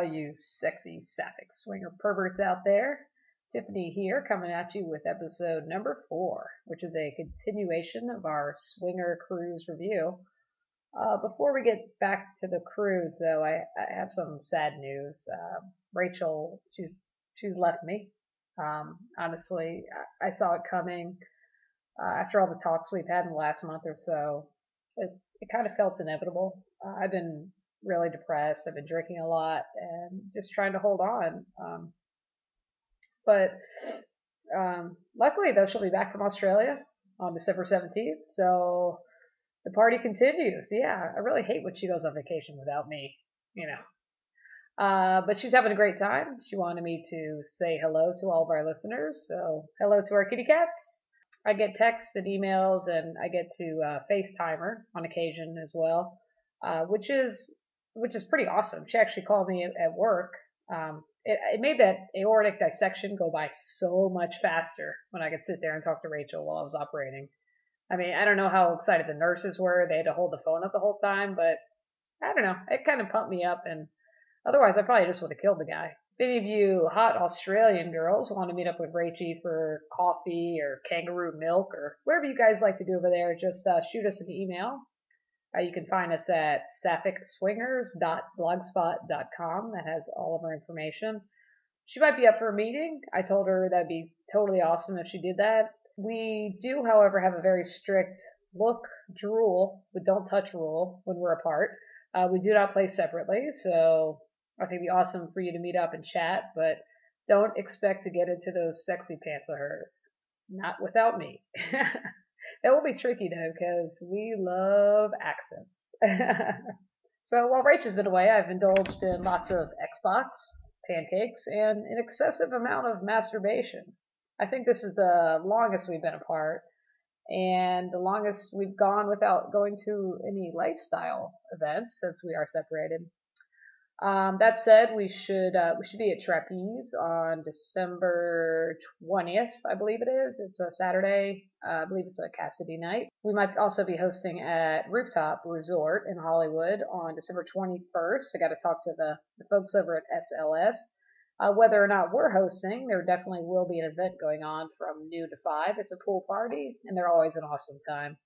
All you sexy sapphic swinger perverts out there. Tiffany here, coming at you with episode number four, which is a continuation of our swinger cruise review. Uh, before we get back to the cruise, though, I, I have some sad news. Uh, Rachel, she's she's left me. Um, honestly, I, I, saw it coming uh, after all the talks we've had in the last month or so. It, it kind of felt inevitable. Uh, I've been really depressed. I've been drinking a lot and just trying to hold on. Um, but um, luckily, though, she'll be back from Australia on December 17th. So the party continues. Yeah, I really hate when she goes on vacation without me, you know. Uh, but she's having a great time. She wanted me to say hello to all of our listeners. So hello to our kitty cats. I get texts and emails, and I get to uh, FaceTime her on occasion as well, uh, which is which is pretty awesome. She actually called me at, work. Um, it, it, made that aortic dissection go by so much faster when I could sit there and talk to Rachel while I was operating. I mean, I don't know how excited the nurses were. They had to hold the phone up the whole time, but I don't know. It kind of pumped me up, and otherwise, I probably just would have killed the guy. If any of you hot Australian girls want to meet up with Rachie for coffee or kangaroo milk or whatever you guys like to do over there, just uh, shoot us an email uh, you can find us at sapphicswingers.blogspot.com. That has all of our information. She might be up for a meeting. I told her that'd be totally awesome if she did that. We do, however, have a very strict look, drool, but don't touch rule when we're apart. Uh, we do not play separately, so I think it'd be awesome for you to meet up and chat, but don't expect to get into those sexy pants of hers. Not without me. It will be tricky though, because we love accents. so while Rachel's been away, I've indulged in lots of Xbox, pancakes, and an excessive amount of masturbation. I think this is the longest we've been apart, and the longest we've gone without going to any lifestyle events since we are separated. Um, that said, we should uh, we should be at Trapeze on December 20th, I believe it is. It's a Saturday. Uh, I believe it's a Cassidy night. We might also be hosting at Rooftop Resort in Hollywood on December 21st. I got to talk to the, the, folks over at SLS. Uh, whether or not we're hosting, there definitely will be an event going on from noon to five. It's a pool party, and they're always an awesome time.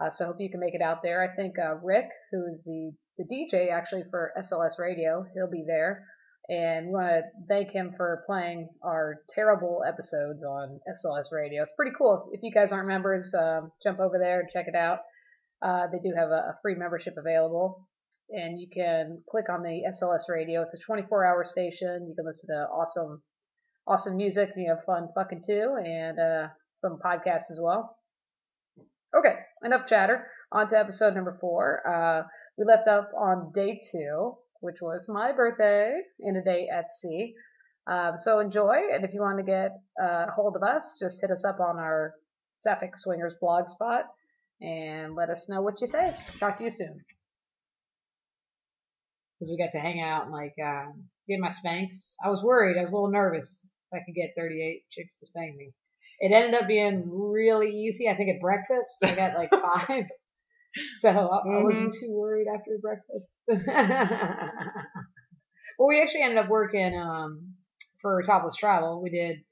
Uh, so I hope you can make it out there. I think uh, Rick, who is the the DJ actually for SLS Radio. He'll be there. And we want to thank him for playing our terrible episodes on SLS Radio. It's pretty cool. If you guys aren't members, um, jump over there and check it out. Uh, they do have a, a, free membership available. And you can click on the SLS Radio. It's a 24 hour station. You can listen to awesome, awesome music and you have fun fucking too. And uh, some podcasts as well. Okay, enough chatter. On to episode number four. Uh, we left up on day two, which was my birthday in a day at sea. Um, so enjoy, and if you want to get uh, hold of us, just hit us up on our Sapphic Swingers blog spot and let us know what you think. Talk to you soon. Because we got to hang out and like um, get my spanks. I was worried. I was a little nervous if I could get 38 chicks to spank me. It ended up being really easy. I think at breakfast I got like five. So I, mm-hmm. I wasn't too worried after breakfast. well, we actually ended up working um, for Topless Travel. We did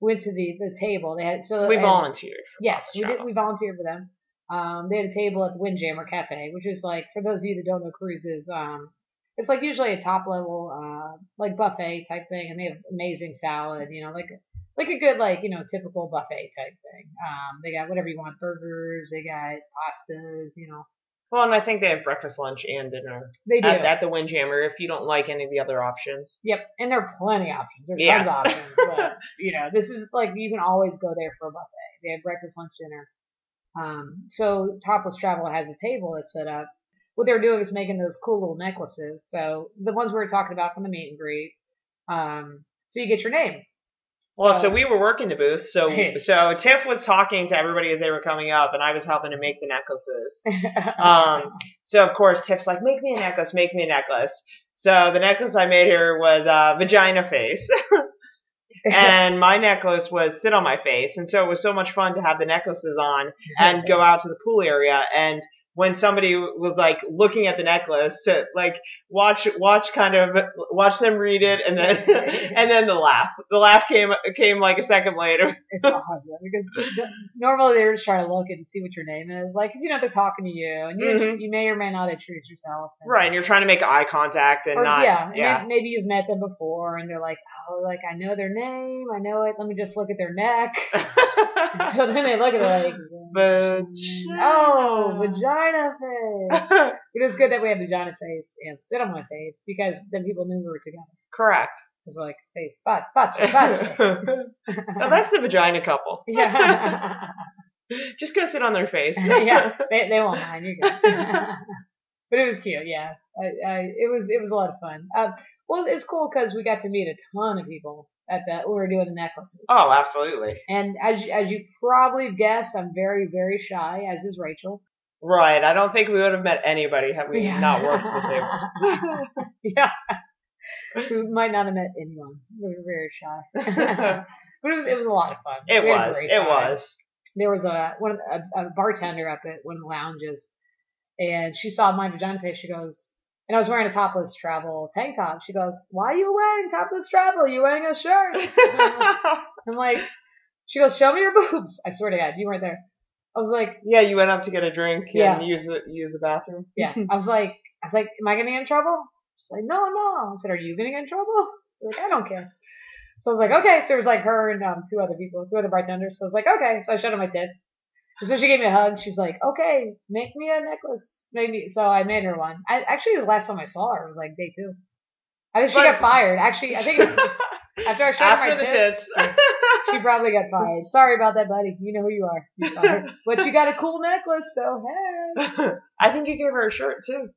went to the the table. They had so we volunteered. yes, we did. We volunteered for them. Um, they had a table at the Windjammer Cafe, which is like for those of you that don't know cruises, um, it's like usually a top level uh, like buffet type thing, and they have amazing salad. You know, like like a good like you know typical buffet type thing. Um, they got whatever you want, burgers, they got pastas, you know. Well, and I think they have breakfast, lunch, and dinner. They do at, at the Windjammer. If you don't like any of the other options. Yep, and there are plenty of options. There's yes. tons of options. but you know, this is like you can always go there for a buffet. They have breakfast, lunch, dinner. Um, so Topless Travel has a table that's set up. What they're doing is making those cool little necklaces. So the ones we were talking about from the meet and greet. Um, so you get your name. Well, so, so we were working the booth. So so Tiff was talking to everybody as they were coming up, and I was helping to make the necklaces. um, so of course Tiff's like, "Make me a necklace, make me a necklace." So the necklace I made her was a vagina face. and my necklace was sit on my face, and so it was so much fun to have the necklaces on and go out to the pool area. And when somebody was like looking at the necklace to like watch watch kind of watch them read it and then and then the laugh. The laugh came came like a second later. It's awesome because normally they're just trying to look and see what your name is, like because you know they're talking to you and you Mhm. you may or may not introduce yourself. And, Right, and you're trying to make eye contact and Or, not yeah, yeah. maybe you've met them before and they're like, oh, like I know their name, I know it. Let me just look at their neck. so then they look at it like, oh, vagina face. But it's good that we had vagina face and sit on my face because then people knew we were together. Correct. It's like face, butt, butt, butt. oh, that's the vagina couple. yeah, Just go sit on their face. yeah. They they won't mind. You good. but it was cute. Yeah, I, I, it was it was a lot of fun. Um, well, it's cool because we got to meet a ton of people at that. We were doing the necklaces. Oh, absolutely. And as you- as you probably guessed, I'm very very shy, as is Rachel. Right. I don't think we would have met anybody had we not worked the table. yeah. We might not have met anyone. We were very shy. but it was it was a lot of fun. It We was. It time. was. There was a one of the- a, a bartender up at one of the lounges, and she saw my vagina face. She goes, and I was wearing a topless travel tank top. She goes, "Why are you wearing topless travel? You wearing a shirt?" I'm like, she goes, "Show me your boobs." I swear to God, you weren't there. I was like, yeah, you went up to get a drink Yeah. and use the use the bathroom. yeah. I was like, I was like, am I gonna get in trouble? She's like, no, no. I said, are you gonna get in trouble? She's like, I don't care. So I was like, okay. So it was like her and um, two other people, two other bartenders. So I was like, okay. So I showed her my tits. So she gave me a hug. She's like, okay, make me a necklace. Make me. So I made her one. I actually the last time I saw her was like day two. I think she got fired. Actually, I think after I showed her After my the tits, tits. she probably got fired. Sorry about that, buddy. You know who you are. But you got a cool necklace, so hey. I think you gave her a shirt too.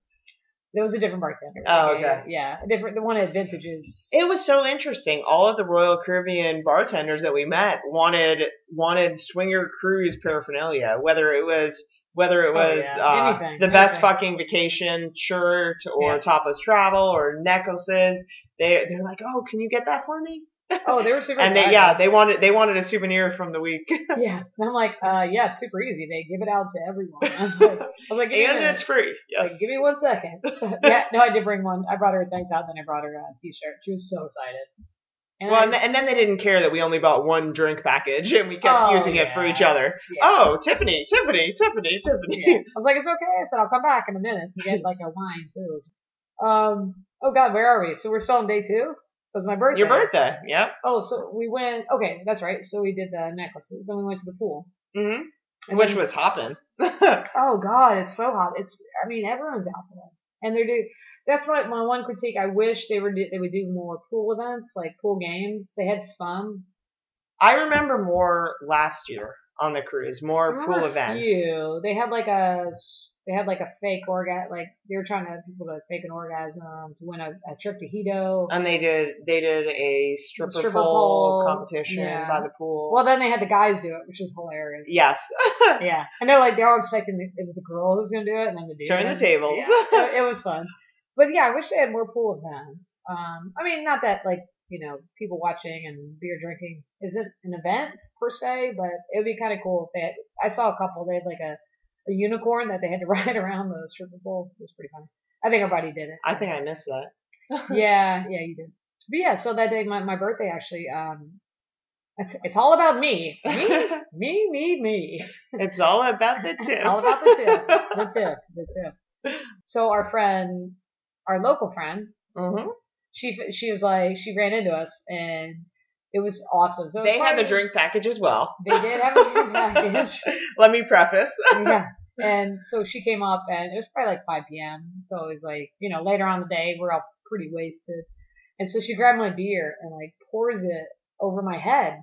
There was a different bartender. Oh, okay. Yeah, a different. The one at Vintages. It was so interesting. All of the Royal Caribbean bartenders that we met wanted wanted swinger cruise paraphernalia, whether it was whether it Oh, was yeah. uh, Anything, the best fucking vacation shirt or Yeah. topless travel or necklaces. They they're like, oh, can you get that for me? Oh, they were super. And they yeah they wanted they wanted a souvenir from the week, yeah. And I'm like, uh, yeah, it's super easy. They give it out to everyone. I was like, I was like, give me a and it's free. Yes. Like, give me one second. So, yeah, no, I did bring one. I brought her a tank top, then I brought her a t-shirt. She was so excited. And well, I- and, th- and then they didn't care that we only bought one drink package and we kept Oh, using it for each other. yeah. Oh, Tiffany, Tiffany, Tiffany, Tiffany. Yeah. I was like, it's okay. I said, I'll come back in a minute to get like a wine too. Um. Oh God, where are we? So we're still on day two. Was my birthday. Your birthday, yep. Oh, so we went. Okay, that's right. So we did the necklaces, then we went to the pool. hmm And Which then- was hopping. Oh God, it's so hot. It's. I mean, everyone's out there, and they're do. That's what my one critique. I wish they were do, they would do more pool events, like pool games. They had some. I remember more last year on the cruise, more pool events. few. They had like a. They had like a fake orgasm. Like they were trying to have people to fake an orgasm to win a, a trip to Hedo. And they did they did a stripper, Stripper pole, pole, competition yeah. by the pool. Well, then they had the guys do it, which was hilarious. yes. Yeah, I know. Like they're all expecting the, it was the girl who was gonna do it, and then the dude. Turn the tables. Yeah, it was fun. But yeah, I wish they had more pool events. Um, I mean, not that like you know people watching and beer drinking isn't an event per se, but it would be kind of cool if they. Had, I saw a couple. They had like a, a unicorn that they had to ride around the stripper pole. It was pretty funny. I think everybody did it. I think I missed that. yeah, yeah, you did. But yeah, so that day, my, my birthday actually, um, it's, it's all about me. It's me, me, me, me. it's all about the tip. All about the tip. The tip. The tip. So our friend, our local friend, hmm she she was like she ran into us and it was awesome. So They had the drink package as well. They did have a drink package. Let me preface. yeah. And so she came up and it was probably like 5 p.m. So it was like, you know, later on the day, we're all pretty wasted. And so she grabbed my beer and like pours it over my head.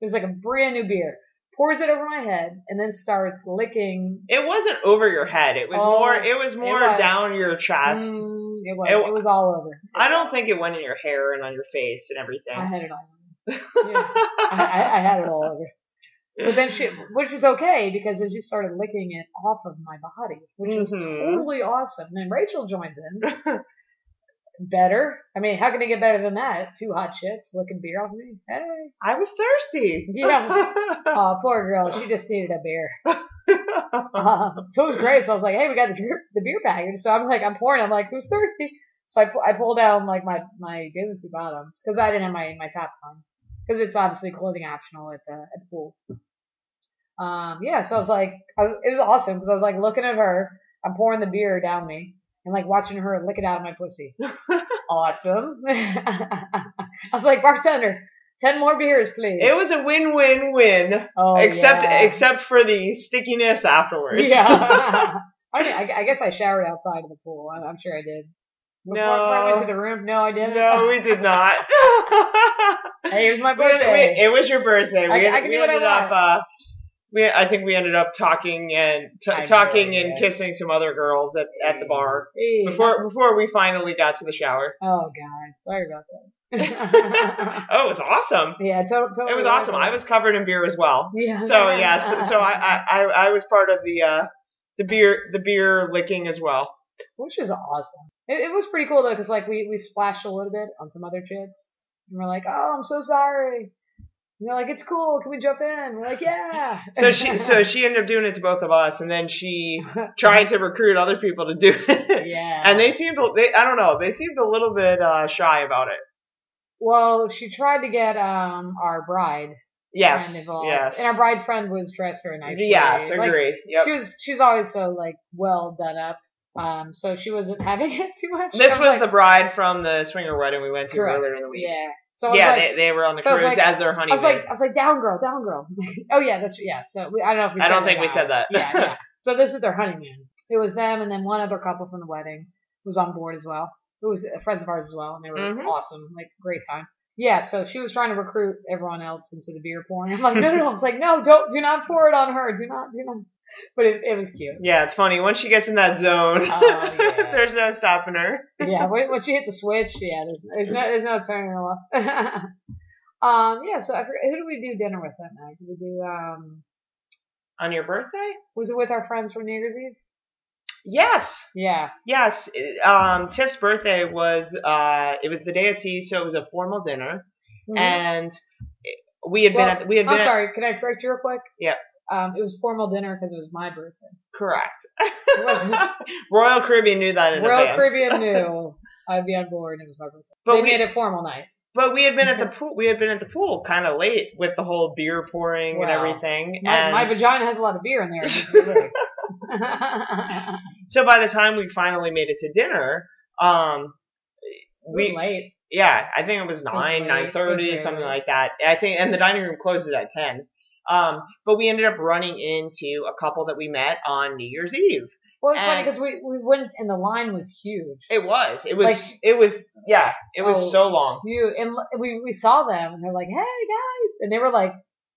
It was like a brand new beer. Pours it over my head and then starts licking. It wasn't over your head. It was Oh, more. It was more was. down your chest. Mm, it was. It- It, was all over. I don't think it went in your hair and on your face and everything. I had it all over. Yeah. I, I, I had it all over. But then she, which is okay because then she started licking it off of my body, which was Mhm. totally awesome. And then Rachel joins in. better. I mean, how can it get better than that? Two hot chicks licking beer off me. Hey. I was thirsty. Yeah. Oh, poor girl. She just needed a beer. uh, so it was great. So I was like, hey, we got the beer, the beer package. So I'm like, I'm pouring. I'm like, who's thirsty? So I, I pull down like my my suit bottoms because I didn't have my my top on because it's obviously clothing optional at the at the pool. Um, yeah, so I was like, I was, it was awesome because I was like looking at her. I'm pouring the beer down me and like watching her lick it out of my pussy. awesome. I was like, bartender, ten more beers, please. It was a win-win-win. Oh, except yeah. except for the stickiness afterwards. Yeah. I, mean, I, I guess I showered outside of the pool. I'm, I'm sure I did. Before, No. before I went to the room. No, I didn't. no, we did not. Hey, it was my birthday. we- it was your birthday. I- We, I can we do what I ended up. Uh, we, I think we ended up talking and t- talking and kissing some other girls at, at the bar Hey, before before we finally got to the shower. Oh God, sorry about that. Oh, it was awesome. yeah, to- totally. It was awesome. I was covered in beer as well. Yeah. So yeah, so, so I, I I was part of the uh the beer the beer licking as well. which was awesome. It, it was pretty cool though, because like we we splashed a little bit on some other chicks, and we're like, oh, I'm so sorry. And they're like, it's cool. Can we jump in? We're like, yeah. So she so she ended up doing it to both of us, and then she tried to recruit other people to do it. yeah. And they seemed they I don't know they seemed a little bit uh, shy about it. Well, she tried to get um our bride Yes, yes, and our bride friend was dressed very nicely. yes, Like, agree. Yep. She was she's always so like well done up. Um, so she wasn't having it too much. This I was like, the bride from the swinger wedding we went to correct. earlier in the week. Yeah. So I was yeah, like, they, they were on the so cruise like- as their I was like, I was like, down girl, down girl. Oh yeah, that's yeah. So we, I don't know if we. I said don't think we now. said that. yeah, yeah. So this is their honeymoon. It was them and then one other couple from the wedding was on board as well. It was uh, friends of ours as well, and they were Mhm. awesome, like great time. Yeah, so she was trying to recruit everyone else into the beer pouring. I'm like, no, no, no. It's like, no, don't, do not pour it on her. Do not, do not. But it, it was cute. yeah, it's funny once she gets in that zone. Oh, yeah. there's no stopping her. yeah, once she hit the switch, yeah, there's there's no there's no turning her off. um, yeah. So I forget, who did we do dinner with that night? Did we do um? On your birthday? Was it with our friends from New Year's Eve? Yes. Yeah. Yes, it- um, Tiff's birthday was uh, it was the day at sea, so it was a formal dinner, Mhm. and it- we had Well, been at we had been I'm at- sorry. Can I correct you real quick? Yeah. Um, it was formal dinner because it was my birthday. correct. It wasn't. Royal Caribbean knew that in Royal advance. Caribbean knew I'd be on board and it was my birthday. But they we- made it formal night. But we had been at the pool. We had been at the pool kind of late with the whole beer pouring and everything. My, and my vagina has a lot of beer in there. It needs to be licked. so by the time we finally made it to dinner, um, it was we late. yeah, I think it was nine, nine thirty, nine It was thirty, very something late. like that. I think, and the dining room closes at ten. Um, but we ended up running into a couple that we met on New Year's Eve. Well, it's funny because we, we went and the line was huge. It was, it was, Like- it was, yeah, it was Oh. so long. You and we we saw them and they're like, "Hey guys," and they were like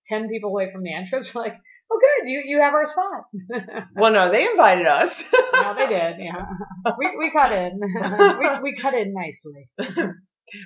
ten people away from the entrance. We're like, "Oh, good, you you have our spot." Well, no, they invited us. no, they did. Yeah, we we cut in. we we cut in nicely.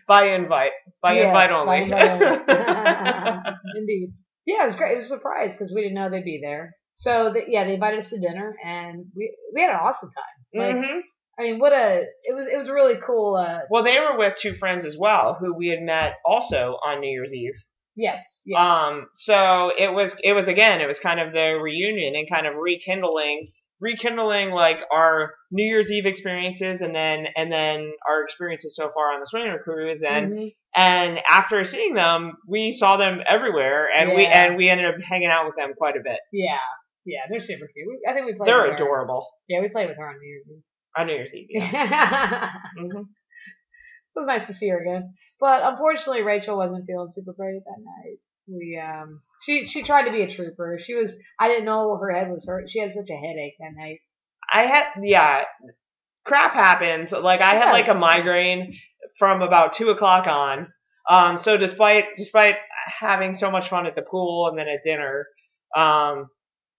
by invite, by Yes, invite by only. invite only. Indeed. Yeah, it was great. It was a surprise because we didn't know they'd be there. So the, yeah, they invited us to dinner and we we had an awesome time. Like Mhm. I mean, what a it was it was really cool. Uh, Well, they were with two friends as well who we had met also on New Year's Eve. Yes, yes. Um, so it was, it was again, it was kind of the reunion and kind of rekindling, rekindling like our New Year's Eve experiences and then, and then our experiences so far on the swinger cruise. And, Mhm. and after seeing them, we saw them everywhere and we, and we ended up hanging out with them quite a bit. yeah, yeah, they're super cute. We, I think we played. They're with her. adorable Yeah, we played with her on New Year's Eve. on New Year's Eve. Yeah. so hmm it was nice to see her again. But unfortunately, Rachel wasn't feeling super great that night. We um, she she tried to be a trooper. She was. I didn't know her head was hurt. She had such a headache that night. I had, yeah, crap happens. Like I had like a migraine from about two o'clock on. Um, so despite, despite having so much fun at the pool and then at dinner, um,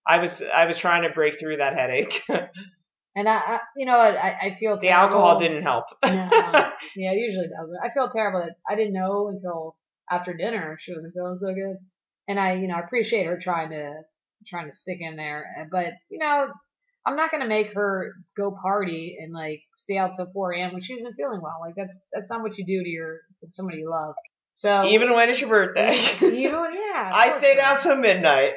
I was, I was trying to break through that headache. And I, I you know, what, I, I feel terrible. the alcohol didn't help. No, yeah, it usually does. I feel terrible that I didn't know until after dinner she wasn't feeling so good. And I, you know, I appreciate her trying to trying to stick in there. Uh, But you know, I'm not gonna make her go party and like stay out till 4 a.m. when she isn't feeling well. Like that's that's not what you do to your to somebody you love. So Even when it's your birthday. even when- yeah, I stayed not. out till midnight.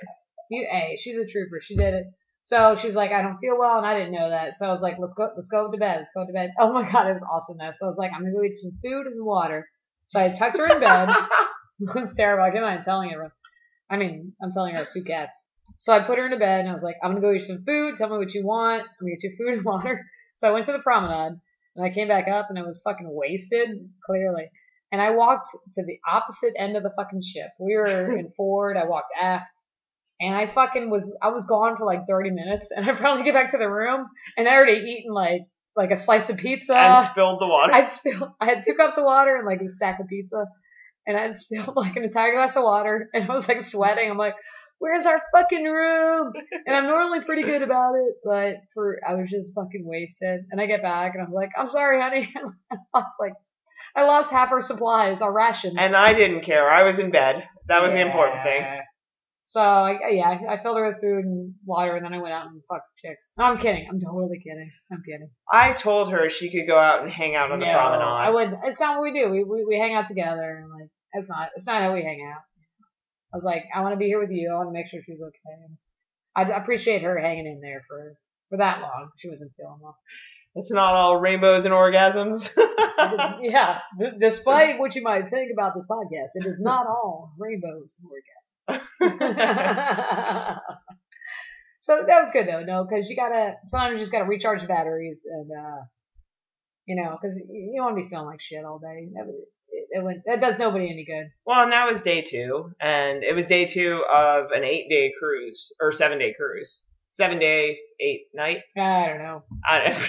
You, hey, she's a trooper. She did it. So she's like, I don't feel well, and I didn't know that. So I was like, let's go, let's go to bed, let's go to bed. Oh my god, it was awesome though. So I was like, I'm gonna go eat some food and some water. So I tucked her in bed. it's terrible. I can't mind telling everyone. I mean, I'm telling her two cats. So I put her into bed and I was like, I'm gonna go eat some food. Tell me what you want. I'm gonna get you food and water. So I went to the promenade and I came back up and I was fucking wasted, clearly. And I walked to the opposite end of the fucking ship. We were in forward. I walked aft. And I fucking was, I was gone for like 30 minutes and I finally get back to the room and I already eaten like, like a slice of pizza. And spilled the water. I'd spilled, I had two cups of water and like a stack of pizza and I'd spilled like an entire glass of water and I was like sweating. I'm like, where's our fucking room? And I'm normally pretty good about it, but for, I was just fucking wasted. And I get back and I'm like, I'm sorry, honey. I lost like, I lost half our supplies, our rations. And I didn't care. I was in bed. That was yeah. the important thing. So I, yeah, I filled her with food and water, and then I went out and fucked chicks. No, I'm kidding. I'm totally kidding. I'm kidding. I told her she could go out and hang out on the no, promenade. I would. It's not what we do. We, we we hang out together, and like it's not. It's not how we hang out. I was like, I want to be here with you. I want to make sure she's okay. I appreciate her hanging in there for for that long. She wasn't feeling well. It's not all rainbows and orgasms. yeah, despite what you might think about this podcast, it is not all rainbows and orgasms. so that was good though, no, because you gotta sometimes you just gotta recharge the batteries and uh, you know, because you don't want to be feeling like shit all day. It, it went, that does nobody any good. Well, and that was day two, and it was day two of an eight day cruise or seven day cruise seven day, eight night. I don't know.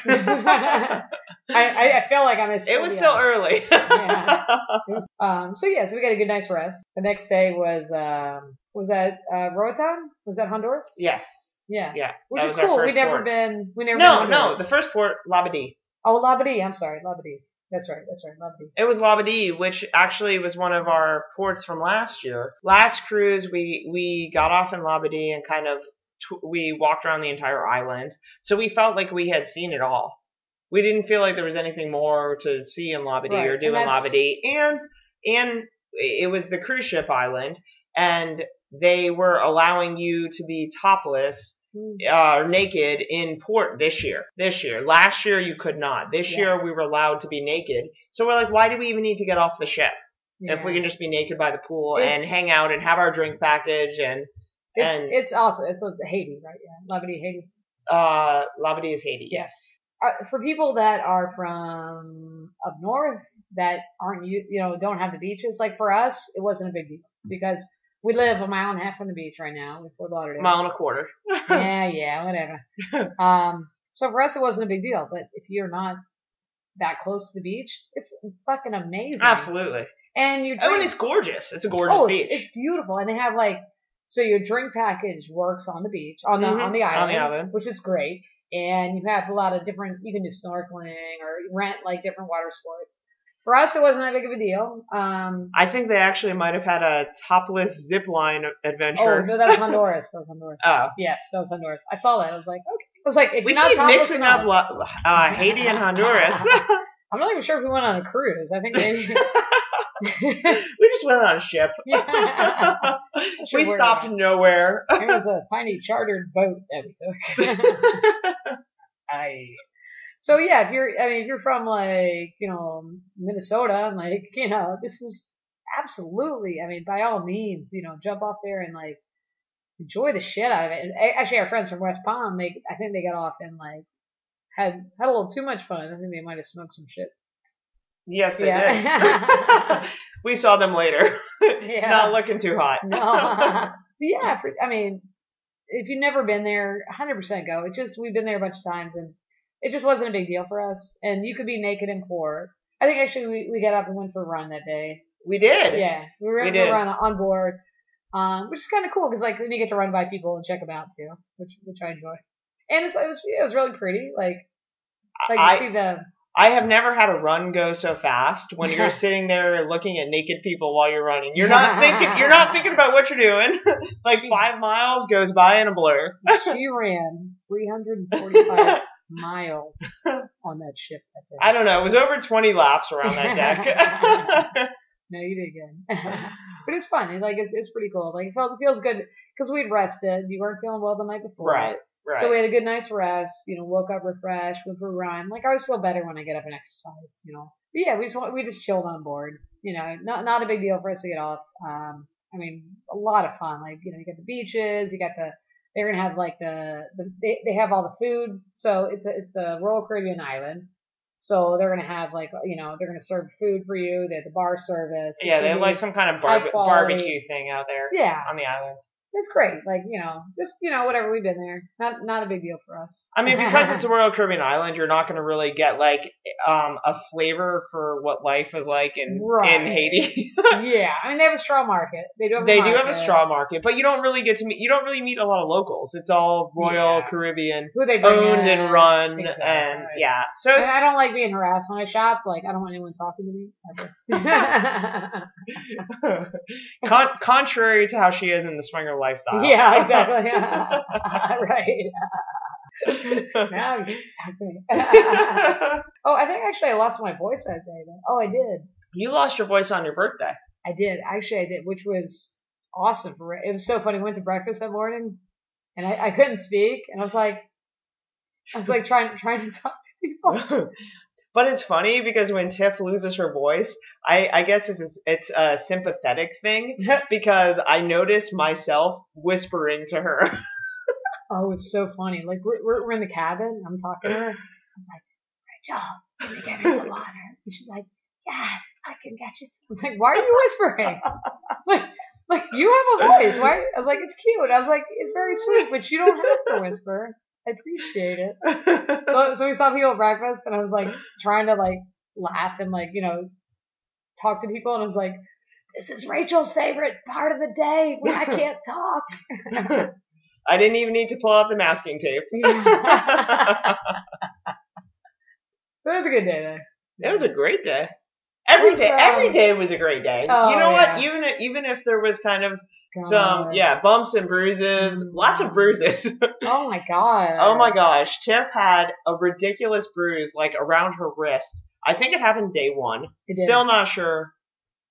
I, I, I feel like I'm. It was still early. yeah. Was, um. So yeah. So we got a good night's rest. The next day was um. Was that uh, Roatan? Was that Honduras? Yes. Yeah. Yeah. Which is cool. We never port. been. We never. No, no. The first port, Labadee. Oh, Labadee. I'm sorry, Labadee. That's right. That's right. Labadee. It was Labadee, which actually was one of our ports from last year. Last cruise, we we got off in Labadee and kind of we walked around the entire island, so we felt like we had seen it all. We didn't feel like there was anything more to see in Labadee right. or do in Labadee, and and it was the cruise ship island, and they were allowing you to be topless hmm. uh, naked in port this year. This year. Last year you could not. This yeah. year we were allowed to be naked. So we're like, why do we even need to get off the ship? Yeah. If we can just be naked by the pool it's, and hang out and have our drink package and it's and, it's also it's, it's Haiti, right? Yeah, Labadee, Haiti. Uh, Labadee is Haiti. Yes. Uh, for people that are from up north that aren't you you know don't have the beaches, like for us, it wasn't a big deal because we live a mile and a half from the beach right now with Fort Lauderdale. Mile and a quarter. yeah, yeah, whatever. um, so for us, it wasn't a big deal. But if you're not that close to the beach, it's fucking amazing. Absolutely. And you. Drink, oh, and it's gorgeous. It's a gorgeous oh, beach. It's, it's beautiful, and they have like so your drink package works on the beach, on the mm-hmm. on the island, on the island, which is great. And you have a lot of different. You can do snorkeling or rent like different water sports. For us, it wasn't that big of a deal. Um, I think they actually might have had a topless zip line adventure. Oh no, that was Honduras. That was Honduras. Oh, yes, that was Honduras. I saw that. I was like, okay. I was like, if we you're not keep mixing up uh, Haiti and Honduras. I'm not even sure if we went on a cruise. I think maybe. we just went on a ship. Yeah. we stopped nowhere. it was a tiny chartered boat that we took. I. So yeah, if you're, I mean, if you're from like, you know, Minnesota, like, you know, this is absolutely, I mean, by all means, you know, jump off there and like enjoy the shit out of it. And actually, our friends from West Palm, they, I think they got off and like had had a little too much fun. I think they might have smoked some shit. Yes, they yeah. did. we saw them later. yeah. Not looking too hot. no. yeah, I mean, if you've never been there, 100% go. It just we've been there a bunch of times, and it just wasn't a big deal for us. And you could be naked and poor. I think actually we, we got up and went for a run that day. We did. Yeah, we were we did. run on board, um, which is kind of cool because like then you get to run by people and check them out too, which which I enjoy. And it was it was really pretty. Like like I, see the I have never had a run go so fast when you're sitting there looking at naked people while you're running. You're not thinking you're not thinking about what you're doing. like five miles goes by in a blur. she ran 345 miles on that ship. That I don't know. It was over 20 laps around that deck. no, you did good. but it's fun. Like it's it's pretty cool. Like it, felt, it feels good because we'd rested. You weren't feeling well the night before. Right. Right. So we had a good night's rest. You know, woke up refreshed, for a run. Like I always feel better when I get up and exercise. You know. But yeah, we just we just chilled on board. You know, not not a big deal for us to get off. Um, I mean, a lot of fun. Like you know, you got the beaches, you got the they're gonna have like the, the they they have all the food. So it's a, it's the Royal Caribbean island. So they're gonna have like you know they're gonna serve food for you. They have the bar service. yeah, they have like some kind of bar- barbecue thing out there. Yeah. On the island it's great. Like, you know, just, you know, whatever, we've been there. Not, not a big deal for us. I mean, because it's a Royal Caribbean island, you're not going to really get, like, um, a flavor for what life is like in, right. in Haiti. yeah. I mean, they have a straw market. They do have They do have a straw market, but you don't really get to meet, you don't really meet a lot of locals. It's all Royal yeah. Caribbean Who they owned in. and run. Exactly. And, yeah. So I don't like being harassed when I shop. Like, I don't want anyone talking to me. Con- contrary to how she is in the swinger lifestyle. Yeah exactly. right. now you stuck me. oh, I think actually I lost my voice that day. Oh, I did. You lost your voice on your birthday. I did. Actually, I did, which was awesome. For it was so funny. We went to breakfast that morning, and I, I couldn't speak, and I was like, I was like trying trying to talk to people. But it's funny because when Tiff loses her voice, I, I guess it's it's a sympathetic thing because I notice myself whispering to her. oh, it's so funny. Like we're, we're in the cabin. I'm talking to her. I was like, Rachel, can you get me some water? And she's like, Yes, I can get you. Some. I was like, Why are you whispering? like, like you have a voice. Why? I was like, It's cute. I was like, It's very sweet, but you don't have to whisper. I appreciate it. so, so we saw people at breakfast, and I was like trying to like laugh and like you know talk to people, and I was like, "This is Rachel's favorite part of the day when I can't talk." I didn't even need to pull out the masking tape. but it was a good day, though. It was a great day. Every day, every um, day was a great day. Oh, you know yeah. what? Even even if there was kind of God. Some, yeah, bumps and bruises. Mm. Lots of bruises. oh my god. Oh my gosh. Tiff had a ridiculous bruise, like around her wrist. I think it happened day one. Still not sure.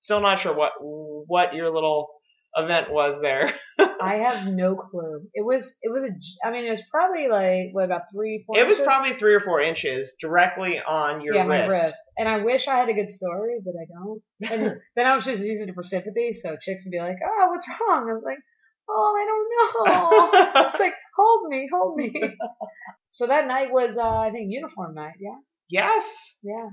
Still not sure what what your little event was there. I have no clue. It was it was a I mean it was probably like what about three four. It inches? was probably three or four inches directly on your yeah, wrist. my wrist. And I wish I had a good story, but I don't. And then I was just using it for sympathy, so chicks would be like, "Oh, what's wrong?" I was like, "Oh, I don't know." it's like, "Hold me, hold me." so that night was uh, I think uniform night. Yeah. Yes. Yeah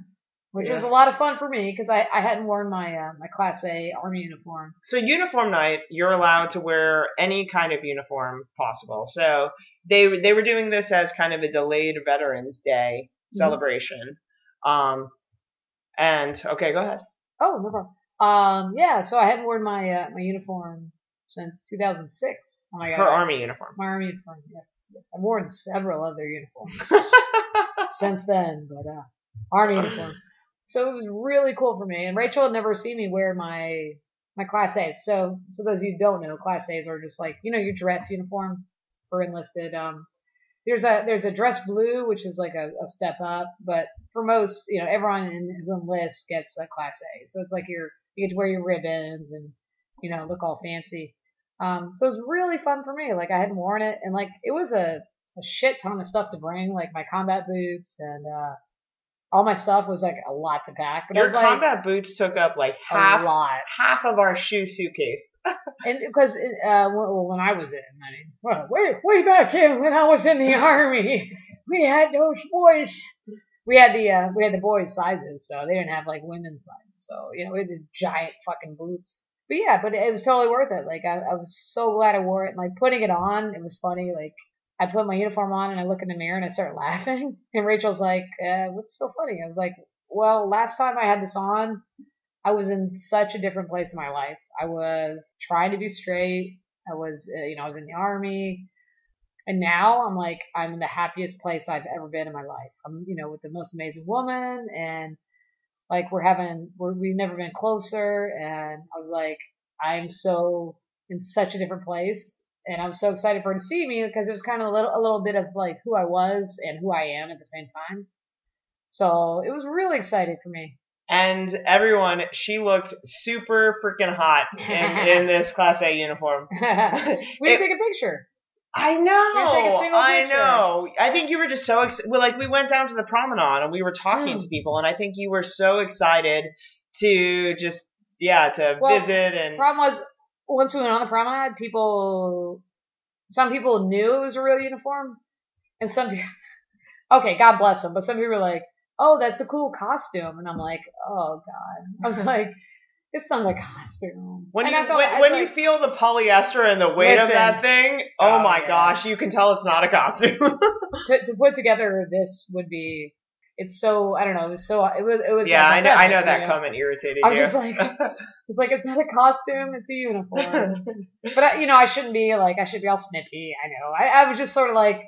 which yeah. was a lot of fun for me because I, I hadn't worn my uh, my Class A Army uniform. So uniform night, you're allowed to wear any kind of uniform possible. So they they were doing this as kind of a delayed Veterans Day mm-hmm. celebration. Mm-hmm. Um, and okay, go ahead. Oh, no problem. Um, yeah, so I hadn't worn my uh, my uniform since 2006 when I got her army uniform. My army uniform, yes, yes. I've worn several other uniforms since then, but uh, army uniform. So it was really cool for me. And Rachel had never seen me wear my my class A's. So so those of you who don't know, class A's are just like, you know, your dress uniform for enlisted. Um there's a there's a dress blue, which is like a, a step up, but for most, you know, everyone in, who enlists gets a class A. So it's like your you get to wear your ribbons and you know look all fancy. Um, so it was really fun for me. Like I hadn't worn it, and like it was a, a shit ton of stuff to bring, like my combat boots and uh, all my stuff was like a lot to pack. But Your combat boots took up like half half of our shoe suitcase. and because uh, well, when I was in, I mean, well, way way back in when I was in the army, we had those boys. We had the uh, we had the boys' sizes, so they didn't have like women's sizes. So you know, we had these giant fucking boots. But yeah, but it was totally worth it. Like I, I was so glad I wore it. And, like putting it on, it was funny. Like I put my uniform on and I look in the mirror and I start laughing. And Rachel's like, uh, what's so funny? I was like, well, last time I had this on, I was in such a different place in my life. I was trying to be straight. I was, uh, you know, I was in the army. And now I'm like, I'm in the happiest place I've ever been in my life. I'm, you know, with the most amazing woman and like we're having, we're, we've never been closer. And I was like, I'm so in such a different place and I was so excited for her to see me because it was kind of a little, a little bit of like who I was and who I am at the same time. So it was really exciting for me. And everyone, she looked super freaking hot in, in this Class A uniform. we it, did take a picture. I know. I know. I think you were just so excited. Well, like we went down to the promenade and we were talking mm. to people, and I think you were so excited to just yeah to well, visit. And problem was once we went on the promenade, people, some people knew it was a real uniform, and some people, okay, God bless them, but some people were like, "Oh, that's a cool costume," and I'm like, "Oh God," I was like. It's not a costume. When you felt, when, when like, you feel the polyester and the weight listen, of that thing, oh, oh my yeah. gosh, you can tell it's not a costume. to, to put together this would be it's so I don't know. It was so it was it was. Yeah, like I know. I know that you comment irritated I'm just like it's like it's not a costume, it's a uniform. but I, you know, I shouldn't be like I should be all snippy. I know. I, I was just sort of like,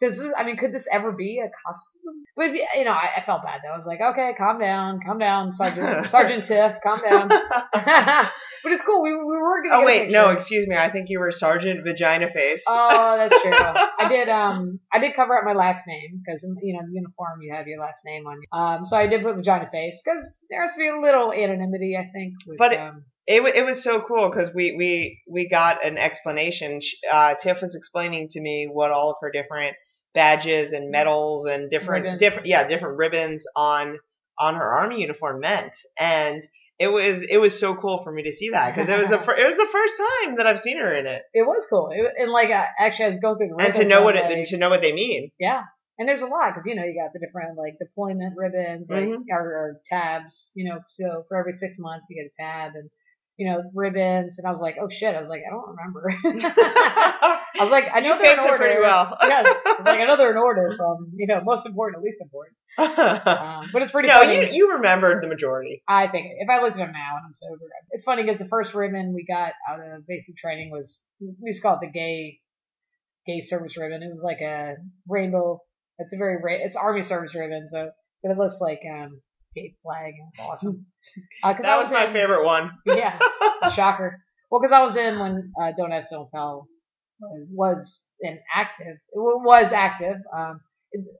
does this? I mean, could this ever be a costume? But you know, I, I felt bad though. I was like, okay, calm down, calm down, Sergeant Sergeant Tiff, calm down. But it's cool. We, we were gonna. Oh wait, no, excuse me. I think you were Sergeant Vagina Face. Oh, that's true. I did. Um, I did cover up my last name because you know, in uniform you have your last name on you. Um, so I did put Vagina Face because there has to be a little anonymity, I think. With, but. Um, it, it was so cool because we, we, we got an explanation. Uh, Tiff was explaining to me what all of her different badges and medals and different, ribbons. different, yeah, different ribbons on, on her army uniform meant. And it was it was so cool for me to see that because it was the fir- it was the first time that I've seen her in it. It was cool, it, and like uh, actually, I was going through the and to know what it, to know what they mean. Yeah, and there's a lot because you know you got the different like deployment ribbons, like mm-hmm. or, or tabs. You know, so for every six months you get a tab, and you know, ribbons, and I was like, oh shit, I was like, I don't remember. I was like, I know you they're in order. Pretty well. yeah, like I know they're in order from you know most important to least important. Um, but it's pretty. No, funny. you you remembered the majority. I think if I looked at them now and I'm sober, it's funny because the first ribbon we got out of basic training was we used to call it the gay gay service ribbon. It was like a rainbow. It's a very it's army service ribbon, so but it looks like um gay flag and it's awesome. Uh, that was, was my in, favorite one. yeah, shocker. Well, because I was in when uh, Don't Ask, Don't Tell was in active. It was active. Um,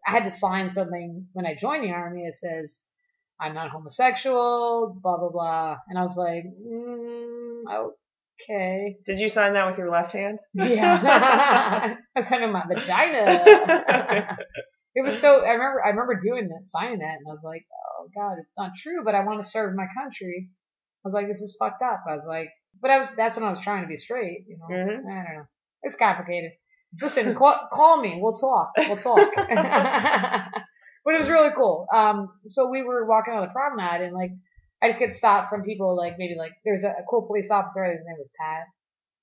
I had to sign something when I joined the army. It says I'm not homosexual, blah blah blah, and I was like, mm, okay. Did you sign that with your left hand? Yeah, I signed with my vagina. it was so. I remember. I remember doing that, signing that, and I was like, oh god, it's not true, but I want to serve my country. I was like, this is fucked up. I was like, but I was, that's when I was trying to be straight, you know. Mm-hmm. I don't know. It's complicated. Listen, call, call me. We'll talk. We'll talk. but it was really cool. Um, so we were walking on the promenade and like, I just get stopped from people like maybe like there's a, a cool police officer. His name was Pat.